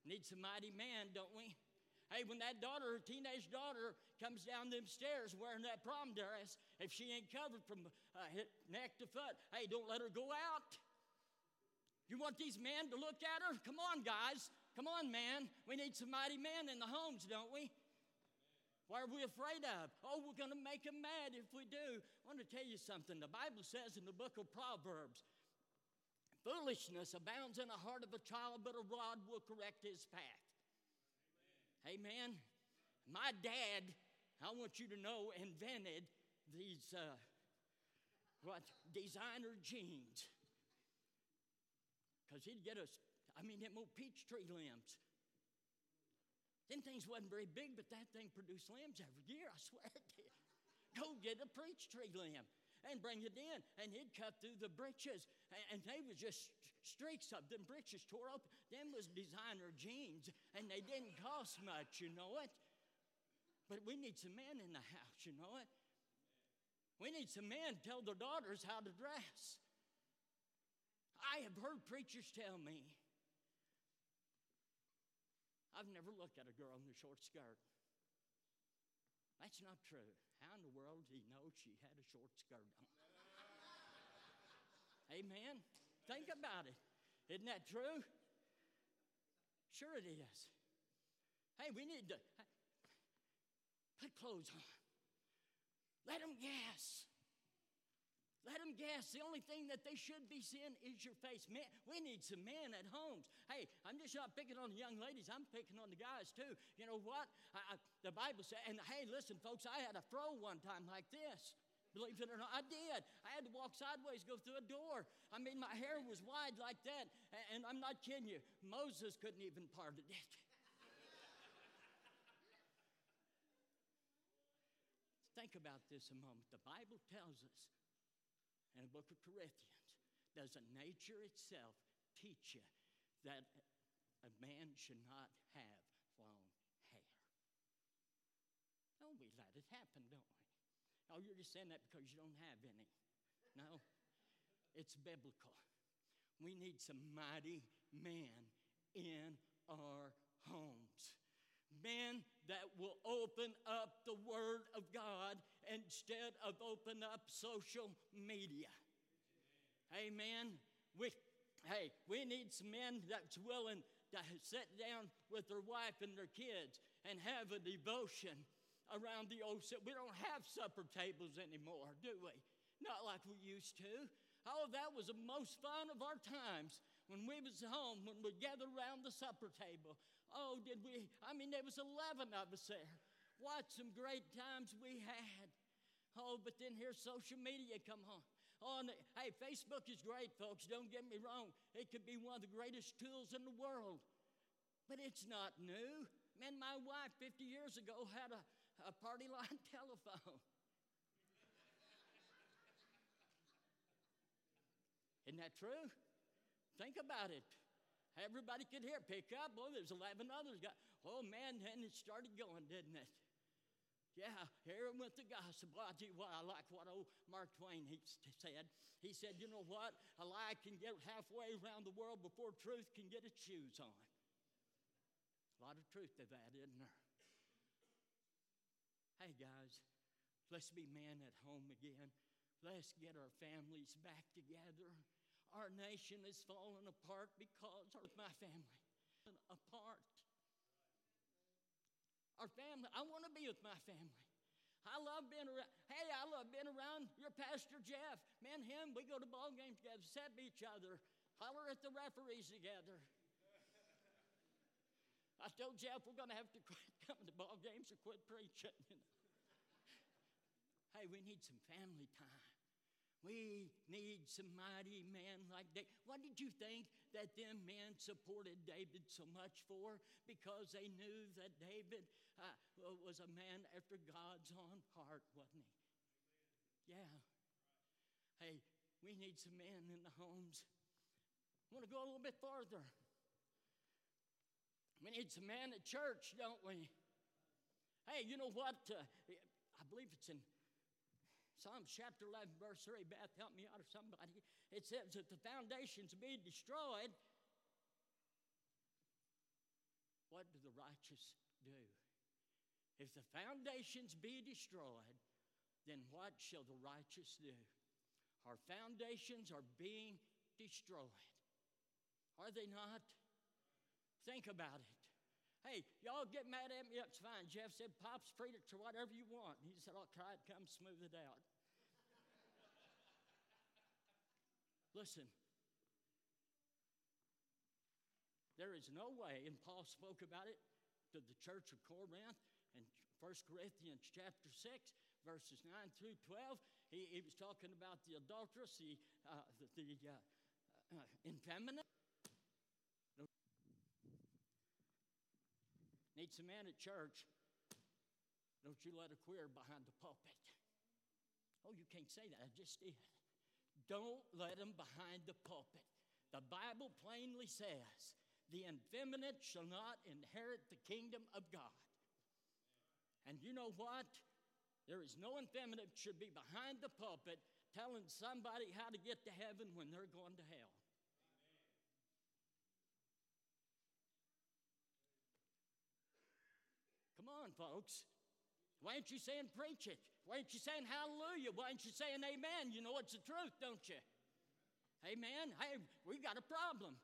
Need some mighty man, don't we? Hey, when that daughter, her teenage daughter, comes down them stairs wearing that prom dress, if she ain't covered from uh, neck to foot, hey, don't let her go out. You want these men to look at her? Come on, guys. Come on, man. We need some mighty men in the homes, don't we? What are we afraid of? Oh, we're going to make them mad if we do. I want to tell you something. The Bible says in the book of Proverbs, foolishness abounds in the heart of a child, but a rod will correct his path. Amen. Amen. My dad, I want you to know, invented these uh, what designer jeans because he'd get us, I mean, them old peach tree limbs. Them things wasn't very big, but that thing produced limbs every year, I swear it did. Go get a peach tree limb and bring it in. And he'd cut through the breeches, and, they was just streaks of them breeches tore up. Them was designer jeans, and they didn't cost much, you know it. But we need some men in the house, you know it. We need some men tell their daughters how to dress. I have heard preachers tell me, I've never looked at a girl in a short skirt. That's not true. How in the world did he know she had a short skirt on? Amen. Think about it. Isn't that true? Sure it is. Hey, we need to put clothes on. Let them guess. Let them guess. The only thing that they should be seeing is your face. Man, we need some men at homes. Hey, I'm just not picking on the young ladies. I'm picking on the guys too. You know what? I, I, the Bible said, and hey, listen, folks, I had a throw one time like this. Believe it or not, I did. I had to walk sideways, go through a door. I mean, my hair was wide like that. And, and I'm not kidding you. Moses couldn't even part it. Think about this a moment. The Bible tells us in the book of Corinthians, does a nature itself teach you that a man should not have long hair? No, we let it happen, don't we? Oh, you're just saying that because you don't have any. No, it's biblical. We need some mighty men in our homes. Men that will open up the Word of God instead of open up social media. Amen. We, hey, we need some men that's willing to sit down with their wife and their kids and have a devotion around the old. We don't have supper tables anymore, do we? Not like we used to. Oh, that was the most fun of our times when we was home, when we gathered around the supper table. Oh, did we? I mean, there was 11 of us there. What some great times we had. Oh, but then here's social media come on. Oh, on, hey, Facebook is great, folks. Don't get me wrong. It could be one of the greatest tools in the world, but it's not new. Man, my wife 50 years ago had a, a party line telephone. Isn't that true? Think about it. Everybody could hear, pick up. Oh, there's 11 others. Got, oh, man, and it started going, didn't it? Yeah, here went the gospel. Well, tell you I like what old Mark Twain he said. He said, you know what? A lie can get halfway around the world before truth can get its shoes on. A lot of truth to that, isn't there? Hey, guys, let's be men at home again. Let's get our families back together. Our nation is falling apart because of my family apart. Our family, I want to be with my family. I love being around. Hey, I love being around your pastor Jeff. Man, him, we go to ball games together, set each other, holler at the referees together. I told Jeff we're going to have to quit coming to ball games or quit preaching. Hey, we need some family time. We need some mighty men like David. What did you think that them men supported David so much for? Because they knew that David uh, was a man after God's own heart, wasn't he? Yeah. Hey, we need some men in the homes. I want to go a little bit farther. We need some men at church, don't we? Hey, you know what? Uh, I believe it's in Psalms chapter 11, verse 3. Beth, help me out or somebody. It says that the foundations be destroyed. What do the righteous do? If the foundations be destroyed, then what shall the righteous do? Our foundations are being destroyed. Are they not? Think about it. Hey, y'all get mad at me, that's fine. Jeff said, Pop's free to whatever you want. He said, I'll try to come smooth it out. Listen, there is no way, and Paul spoke about it to the church of Corinth in 1 Corinthians chapter 6, verses 9 through 12. He, he was talking about the adulteress, the, uh, the, the uh, uh. Needs a man at church. Don't you let a queer behind the pulpit. Oh, you can't say that. I just did. Don't let them behind the pulpit. The Bible plainly says, the effeminate shall not inherit the kingdom of God. And you know what? There is no effeminate should be behind the pulpit telling somebody how to get to heaven when they're going to hell. Come folks. Why aren't you saying preach it? Why aren't you saying hallelujah? Why aren't you saying amen? You know it's the truth, don't you? Amen. Hey, we got a problem.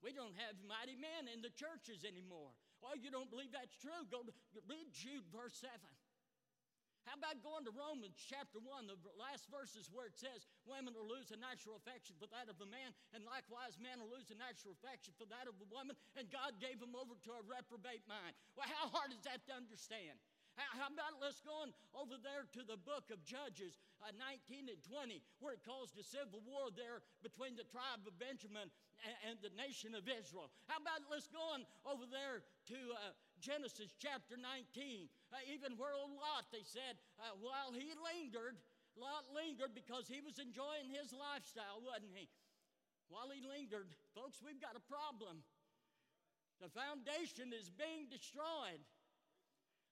We don't have mighty men in the churches anymore. Oh, you don't believe that's true? Go to, read Jude, verse 7. How about going to Romans chapter 1, the last verses where it says, Women will lose a natural affection for that of a man, and likewise men will lose a natural affection for that of a woman, and God gave them over to a reprobate mind. Well, how hard is that to understand? How about let's go on over there to the book of Judges uh, 19 and 20, where it caused a civil war there between the tribe of Benjamin and, and the nation of Israel. How about let's go on over there to uh, Genesis chapter 19, uh, even where old Lot, they said, uh, while he lingered, Lot lingered because he was enjoying his lifestyle, wasn't he? While he lingered, folks, we've got a problem. The foundation is being destroyed.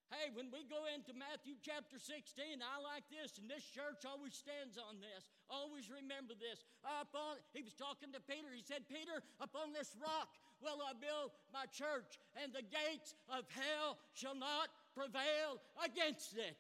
Hey, when we go into Matthew chapter 16, I like this, and this church always stands on this. Always remember this. Upon, he was talking to Peter. He said, Peter, upon this rock will I build my church, and the gates of hell shall not prevail against it.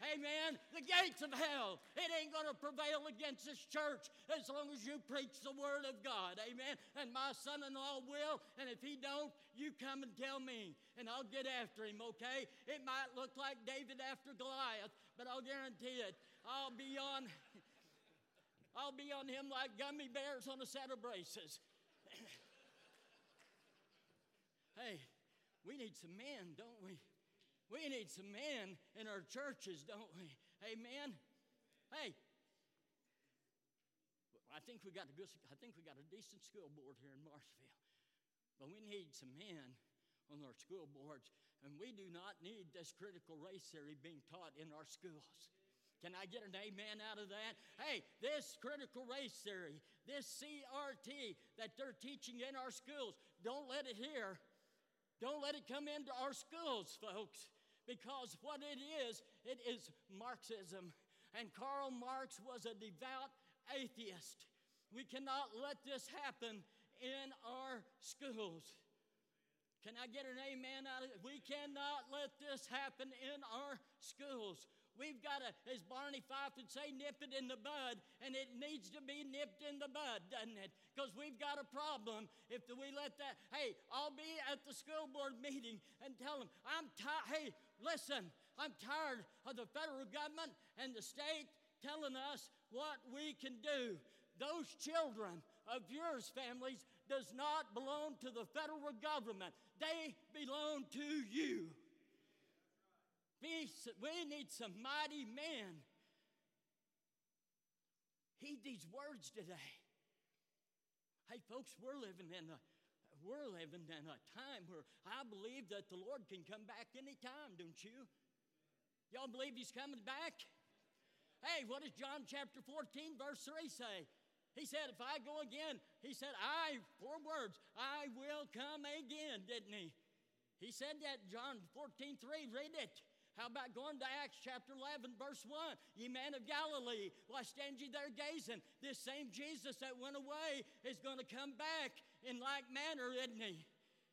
Amen. The gates of hell, it ain't going to prevail against this church as long as you preach the word of God. Amen. And my son in law will. And if he don't, you come and tell me, and I'll get after him, okay? It might look like David after Goliath, but I'll guarantee it. I'll be on. I'll be on him like gummy bears on a set of braces. Hey, we need some men, don't we? We need some men in our churches, don't we? Amen. Hey, I think we got a good, I think we got a decent school board here in Marshville, but we need some men on our school boards, and we do not need this critical race theory being taught in our schools. Can I get an amen out of that? Hey, this critical race theory, this CRT that they're teaching in our schools, don't let it here. Don't let it come into our schools, folks because what it is, it is Marxism. And Karl Marx was a devout atheist. We cannot let this happen in our schools. Can I get an amen out of it? We cannot let this happen in our schools. We've got to, as Barney Fife would say, nip it in the bud, and it needs to be nipped in the bud, doesn't it? Because we've got a problem if we let that. Hey, I'll be at the school board meeting and tell them, I'm tired. Hey, listen, I'm tired of the federal government and the state telling us what we can do. Those children of yours, families, does not belong to the federal government. They belong to you. We, we need some mighty men. Heed these words today. Hey, folks, we're living in a we're living in a time where I believe that the Lord can come back anytime, don't you? Y'all believe He's coming back? Hey, what does John chapter 14, verse 3 say? He said, If I go again, he said, I, four words, I will come again, didn't he? He said that, John 14, 3, read it. How about going to Acts chapter 11, verse 1? Ye men of Galilee, why stand ye there gazing? This same Jesus that went away is going to come back in like manner, isn't he?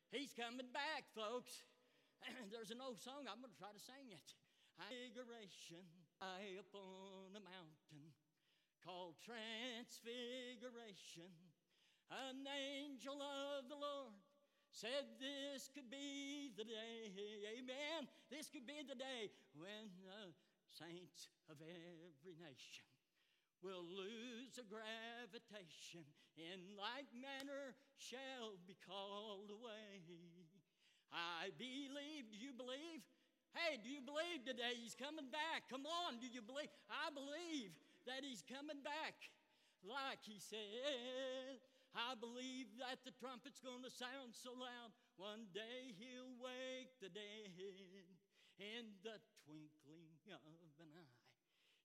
He's coming back, folks. There's an old song, I'm going to try to sing it. Transfiguration high upon a mountain called Transfiguration. An angel of the Lord said this could be the day, amen. This could be the day when the saints of every nation will lose a gravitation, in like manner shall be called away. I believe, do you believe? Hey, do you believe today he's coming back? Come on, do you believe? I believe that he's coming back. Like he said, I believe that the trumpet's going to sound so loud. One day he'll wake the dead in the twinkling of an eye.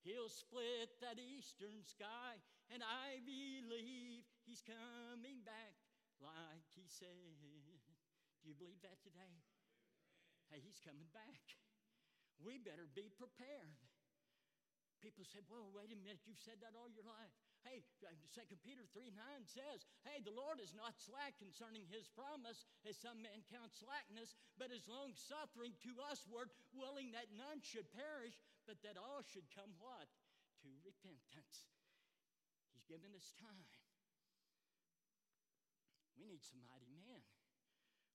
He'll split that eastern sky, and I believe he's coming back like he said. Do you believe that today? Hey, he's coming back. We better be prepared. People say, well, wait a minute, you've said that all your life. Hey, um, 2 Peter 3 9 says, Hey, the Lord is not slack concerning his promise, as some men count slackness, but is long suffering to us, usward, willing that none should perish, but that all should come what? To repentance. He's given us time. We need some mighty men.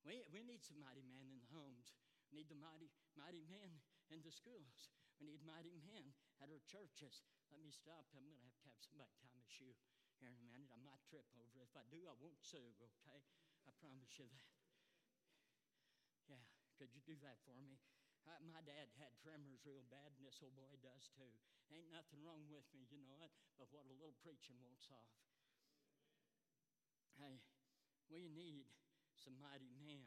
We, we need some mighty men in the homes. We need the mighty, mighty men in the schools. We need mighty men at our churches. Let me stop. I'm going to have to have somebody tie my shoe here in a minute. I might trip over. If I do, I won't sue, okay? I promise you that. Yeah, could you do that for me? I, my dad had tremors real bad, and this old boy does too. Ain't nothing wrong with me, you know it, but what a little preaching won't solve. Hey, we need some mighty men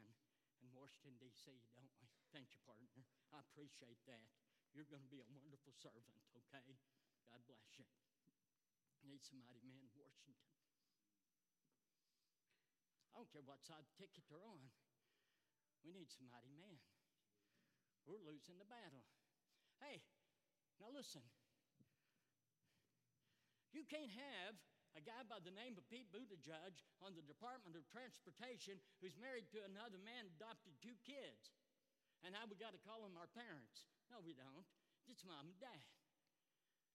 in Washington, D.C., don't we? Thank you, partner. I appreciate that. You're going to be a wonderful servant, okay? God bless you. Need some mighty men in Washington. I don't care what side the ticket they're on. We need some mighty men. We're losing the battle. Hey, now listen. You can't have a guy by the name of Pete Buttigieg on the Department of Transportation who's married to another man, adopted two kids. And now we got to call them our parents. No, we don't. It's mom and dad.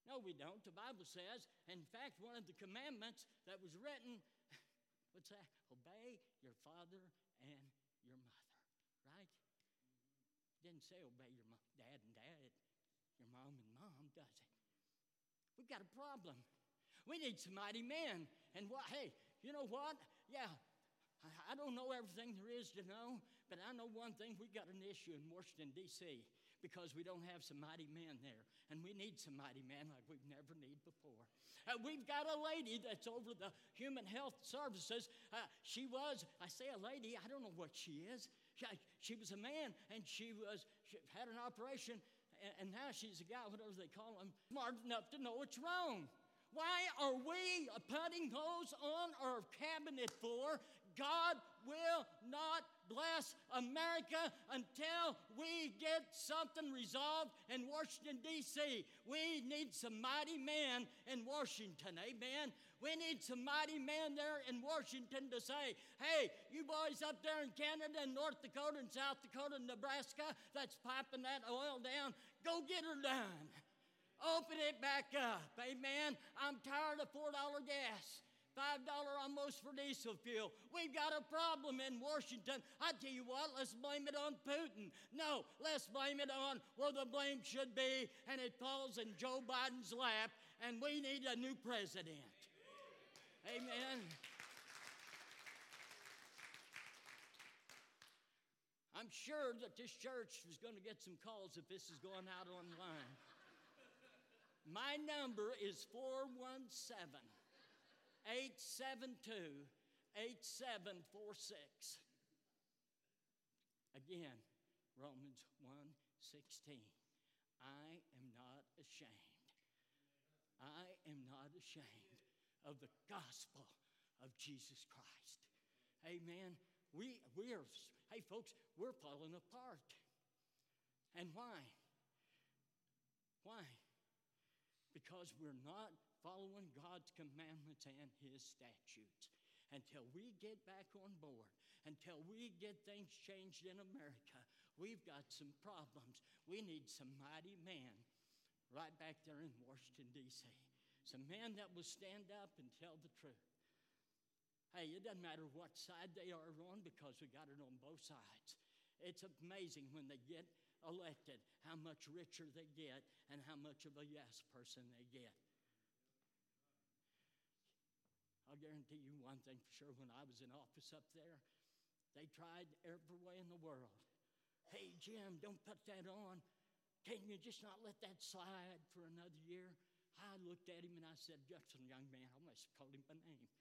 No, we don't. The Bible says, in fact, one of the commandments that was written, what's that? Obey your father and your mother, right? It didn't say obey your mom, dad and dad, your mom and mom, does it? We've got a problem. We need some mighty men. And what, hey, you know what? Yeah, I, don't know everything there is to know, but I know one thing we've got an issue in Washington, D.C because we don't have some mighty men there. And we need some mighty men like we've never need before. Uh, we've got a lady that's over the human health services. Uh, she was, I say a lady, I don't know what she is. She, she was a man and she was she had an operation and, and now she's a guy, whatever they call him, smart enough to know what's wrong. Why are we putting those on our cabinet for? God will not bless America until we get something resolved in Washington, D.C. We need some mighty men in Washington, amen. We need some mighty men there in Washington to say, hey, you boys up there in Canada and North Dakota and South Dakota and Nebraska that's piping that oil down, go get her done. Open it back up. Amen. I'm tired of $4 gas. $5 almost for diesel fuel. We've got a problem in Washington. I tell you what, let's blame it on Putin. No, let's blame it on where the blame should be, and it falls in Joe Biden's lap, and we need a new president. Amen. I'm sure that this church is going to get some calls if this is going out online. My number is 417 872 8746. Again, Romans 1:16. I am not ashamed. I am not ashamed of the gospel of Jesus Christ. Amen. We, we are, hey folks, we're falling apart. And why? Why? Because we're not following God's commandments and His statutes. Until we get back on board, until we get things changed in America, we've got some problems. We need some mighty men right back there in Washington, D.C. Some men that will stand up and tell the truth. Hey, it doesn't matter what side they are on because we got it on both sides. It's amazing when they get elected how much richer they get and how much of a yes person they get. I'll guarantee you one thing for sure when I was in office up there, they tried every way in the world. Hey, Jim, don't put that on. Can you just not let that slide for another year? I looked at him and I said, Judson, young man, I almost called him by name.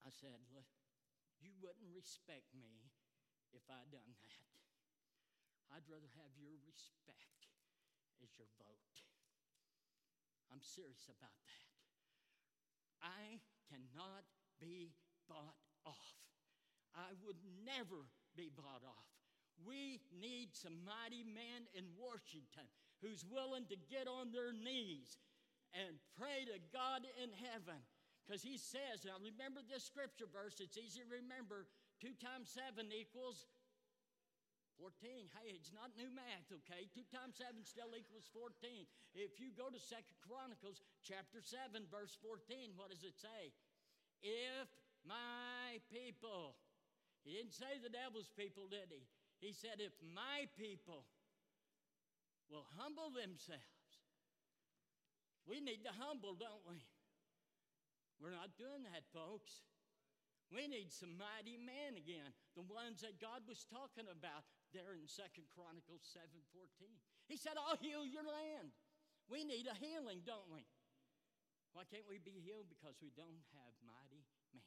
I said, You wouldn't respect me if I'd done that. I'd rather have your respect as your vote. I'm serious about that. I cannot be bought off. I would never be bought off. We need some mighty men in Washington who's willing to get on their knees and pray to God in heaven because he says, now remember this scripture verse, it's easy to remember. Two times seven equals 14. Hey, it's not new math, okay? Two times seven still equals 14. If you go to Second Chronicles chapter 7, verse 14, what does it say? If my people, he didn't say the devil's people, did he? He said, if my people will humble themselves. We need to humble, don't we? We're not doing that, folks. We need some mighty men again, the ones that God was talking about there in Second Chronicles 7:14. He said, I'll heal your land. We need a healing, don't we? Why can't we be healed? Because we don't have mighty man.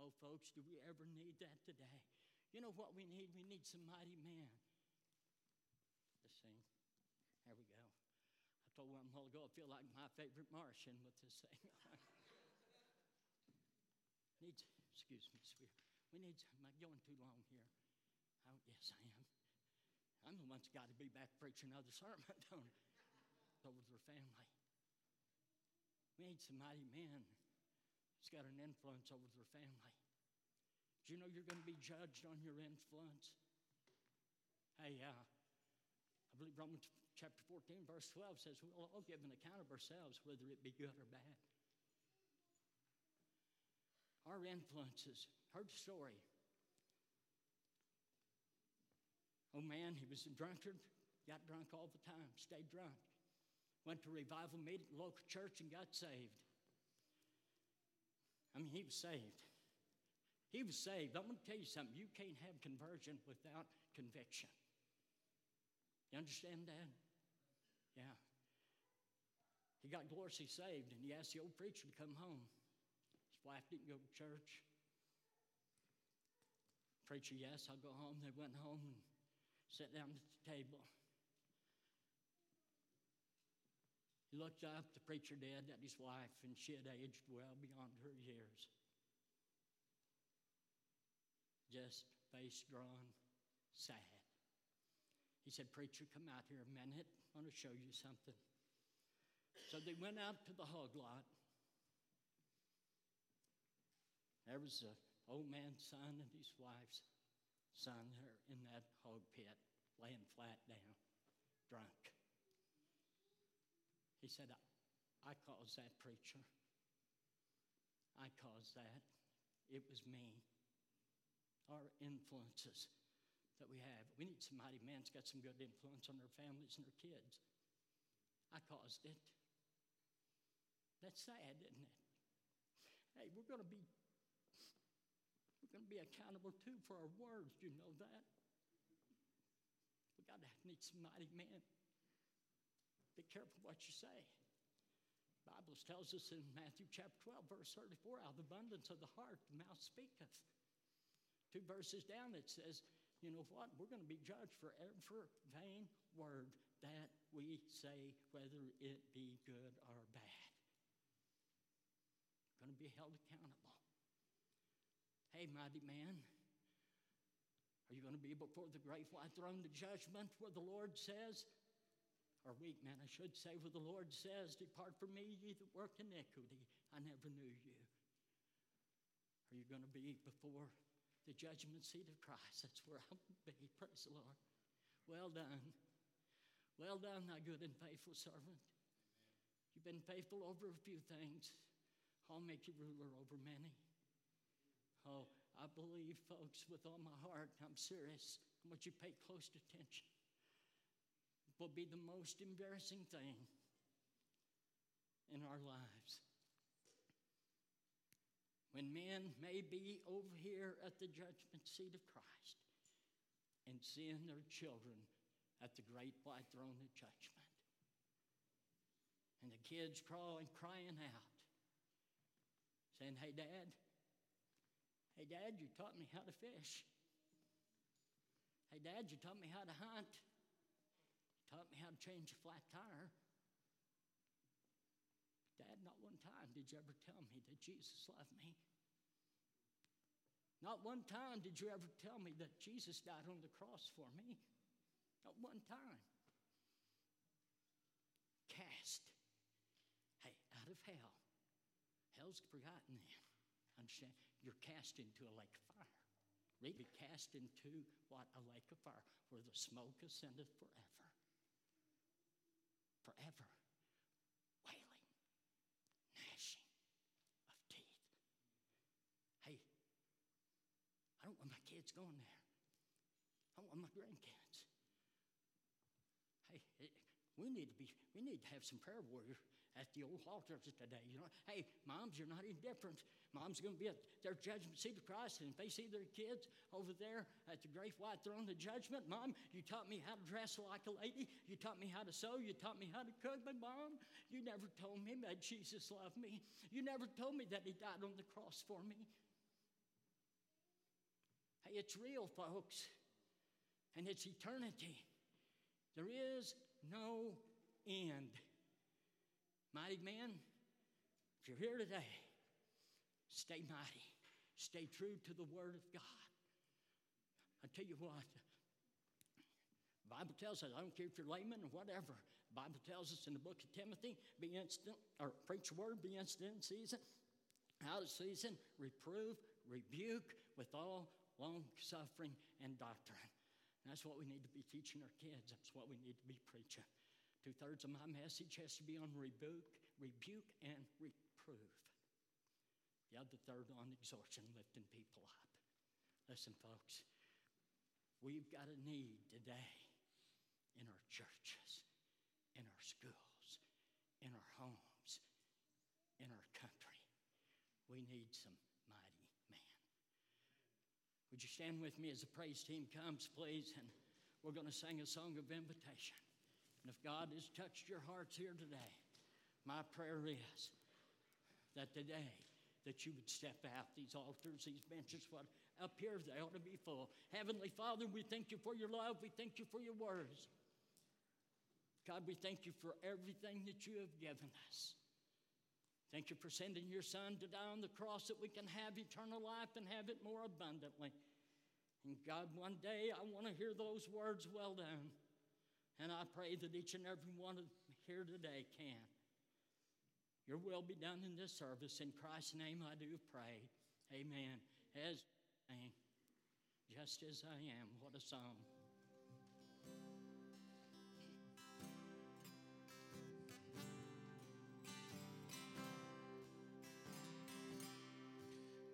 Oh, folks, do we ever need that today? You know what we need? We need some mighty man. Let's sing. There we go. I told one while ago, I feel like my favorite Martian with this thing needs, excuse me, Spirit. We need, am I going too long here? Oh, yes, I am. I'm the one that's got to be back preaching another sermon, don't I? Over their family. We need some mighty men who's got an influence over their family. Do you know you're going to be judged on your influence? Hey, uh, I believe Romans chapter 14, verse 12 says, We'll all give an account of ourselves, whether it be good or bad our influences. The story. Oh man, he was a drunkard, got drunk all the time, stayed drunk. Went to revival meeting, local church, and got saved. I mean, he was saved. He was saved. I'm going to tell you something. You can't have conversion without conviction. You understand that? Yeah. He got gloriously saved, and he asked the old preacher to come home His wife didn't go to church. Preacher, yes, I'll go home. They went home and sat down at the table. He looked up, the preacher did, at his wife, and she had aged well beyond her years. Just face drawn, sad. He said, Preacher, come out here a minute. I want to show you something. So they went out to the hog lot. There was an old man's son and his wife's son there in that hog pit, laying flat down, drunk. He said, I, I caused that preacher. I caused that. It was me. Our influences that we have. We need some mighty men that's got some good influence on their families and their kids. I caused it. That's sad, isn't it? Hey, we're going to be going to be accountable too for our words. You know that? We got to need some mighty men. Be careful what you say. The Bible tells us in Matthew chapter 12, verse 34, out of the abundance of the heart, the mouth speaketh. Two verses down, it says, you know what? We're going to be judged for every vain word that we say, whether it be good or bad. We're going to be held accountable. Hey, mighty man, are you going to be before the great white throne of judgment where the Lord says, or weak man, I should say, where the Lord says, Depart from me, ye that work iniquity. I never knew you. Are you going to be before the judgment seat of Christ? That's where I'll be. Praise the Lord. Well done. Well done, thy good and faithful servant. You've been faithful over a few things. I'll make you ruler over many. Oh, I believe, folks, with all my heart, I'm serious. I want you to pay close attention will be the most embarrassing thing in our lives. When men may be over here at the judgment seat of Christ and seeing their children at the great white throne of judgment. And the kids crawling, crying out, saying, Hey, Dad, hey, Dad, you taught me how to fish. Hey, Dad, you taught me how to hunt You taught me how to change a flat tire. Dad, not one time did you ever tell me that Jesus loved me. Not one time did you ever tell me that Jesus died on the cross for me. Not one time. Cast, hey, out of hell. Hell's forgotten then. Understand? You're cast into a lake of fire. Really cast into what? A lake of fire where the smoke ascendeth forever forever. Wailing, gnashing of teeth. Hey, I don't want my kids going there. I want my grandkids. Hey, we need to be, we need to have some prayer warriors at the old altars today. You know, hey, moms, you're not indifferent. Mom's going to be at their judgment seat of Christ, and if they see their kids over there at the great white throne of judgment, Mom, you taught me how to dress like a lady. You taught me how to sew. You taught me how to cook. But, Mom, you never told me that Jesus loved me. You never told me that He died on the cross for me. Hey, it's real, folks, and it's eternity. There is no end. Mighty man, if you're here today, stay mighty, stay true to the Word of God. I tell you what, Bible tells us, I don't care if you're layman or whatever, Bible tells us in the book of Timothy, be instant, or preach the word, be instant in season, out of season, reprove, rebuke with all long suffering and doctrine. And that's what we need to be teaching our kids. That's what we need to be preaching. Two thirds of my message has to be on rebuke, rebuke, and reprove. The other third on exhortation, lifting people up. Listen, folks, we've got a need today in our churches, in our schools, in our homes, in our country. We need some mighty men. Would you stand with me as the praise team comes, please? And we're going to sing a song of invitation. And if God has touched your hearts here today, my prayer is that today that you would step out these altars, these benches, what up here they ought to be full. Heavenly Father, we thank you for your love. We thank you for your words. God, we thank you for everything that you have given us. Thank you for sending your Son to die on the cross that we can have eternal life and have it more abundantly. And God, one day I want to hear those words, well done. And I pray that each and every one of here today can. Your will be done in this service. In Christ's name, I do pray. Amen. As just as I am, what a song.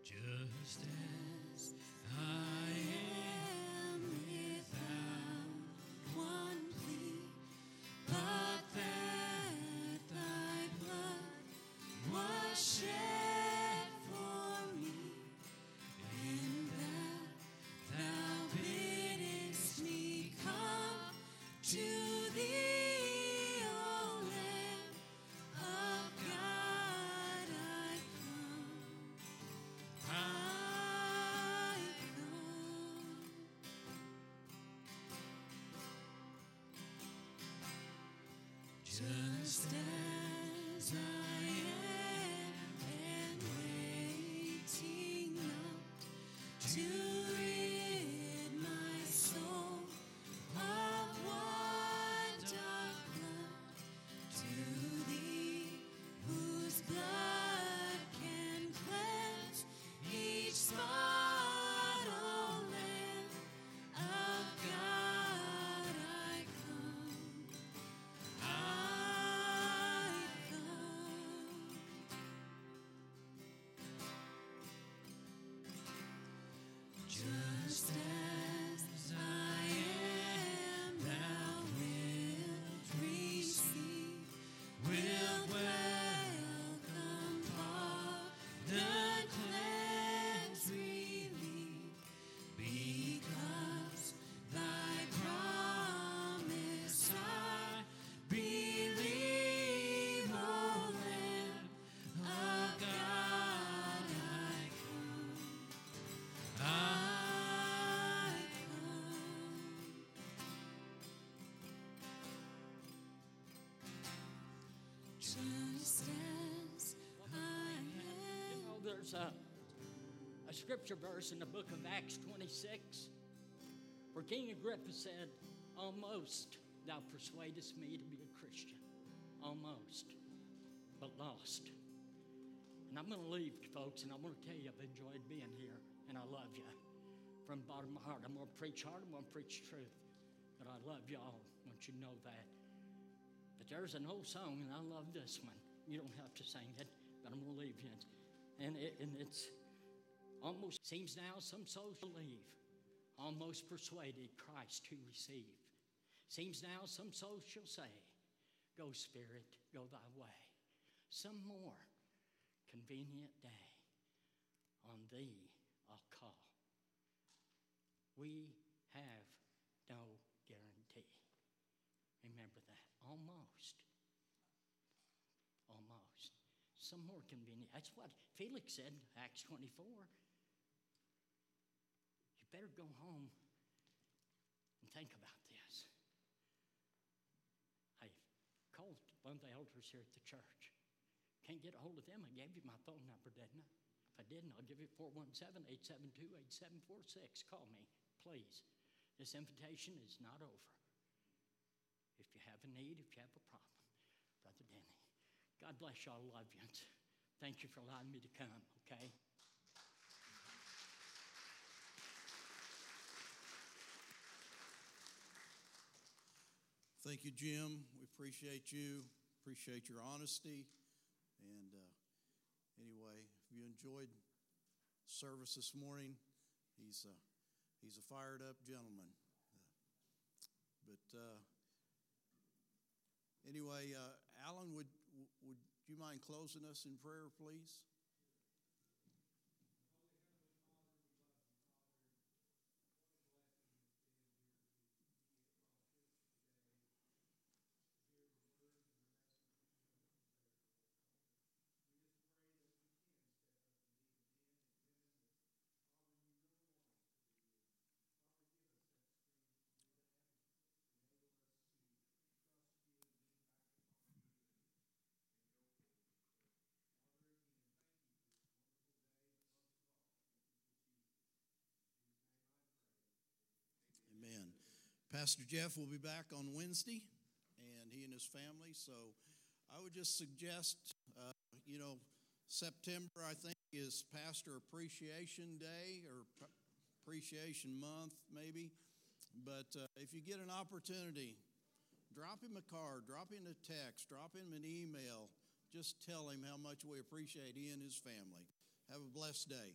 Just as I as there's a, a scripture verse in the book of Acts 26 where King Agrippa said, Almost thou persuadest me to be a Christian. Almost, but lost. And I'm going to leave, folks, and I'm going to tell you I've enjoyed being here, and I love you from the bottom of my heart. I'm going to preach hard, I'm going to preach truth, but I love y'all. I want you to know that. But there's an old song, and I love this one. You don't have to sing it, but I'm going to leave you. And, it, and it's almost seems now some souls believe, almost persuaded Christ to receive. Seems now some souls shall say, Go, Spirit, go thy way. Some more convenient day on thee I'll call. We have no guarantee. Remember that. Almost. Some more convenient. That's what Felix said, Acts 24. You better go home and think about this. I called one of the elders here at the church. Can't get a hold of them. I gave you my phone number, didn't I? If I didn't, I'll give you 417 872 8746. Call me, please. This invitation is not over. If you have a need, if you have a problem, God bless y'all. Love you. Thank you for allowing me to come, okay? Thank you, Jim. We appreciate you, appreciate your honesty. And uh, anyway, if you enjoyed service this morning, he's a, he's a fired up gentleman. But uh, anyway, uh, Alan, would you mind closing us in prayer, please? Amen. Pastor Jeff will be back on Wednesday, and he and his family. So I would just suggest, uh, you know, September, I think, is Pastor Appreciation Day or Appreciation Month, maybe. But uh, if you get an opportunity, drop him a card, drop him a text, drop him an email. Just tell him how much we appreciate he and his family. Have a blessed day.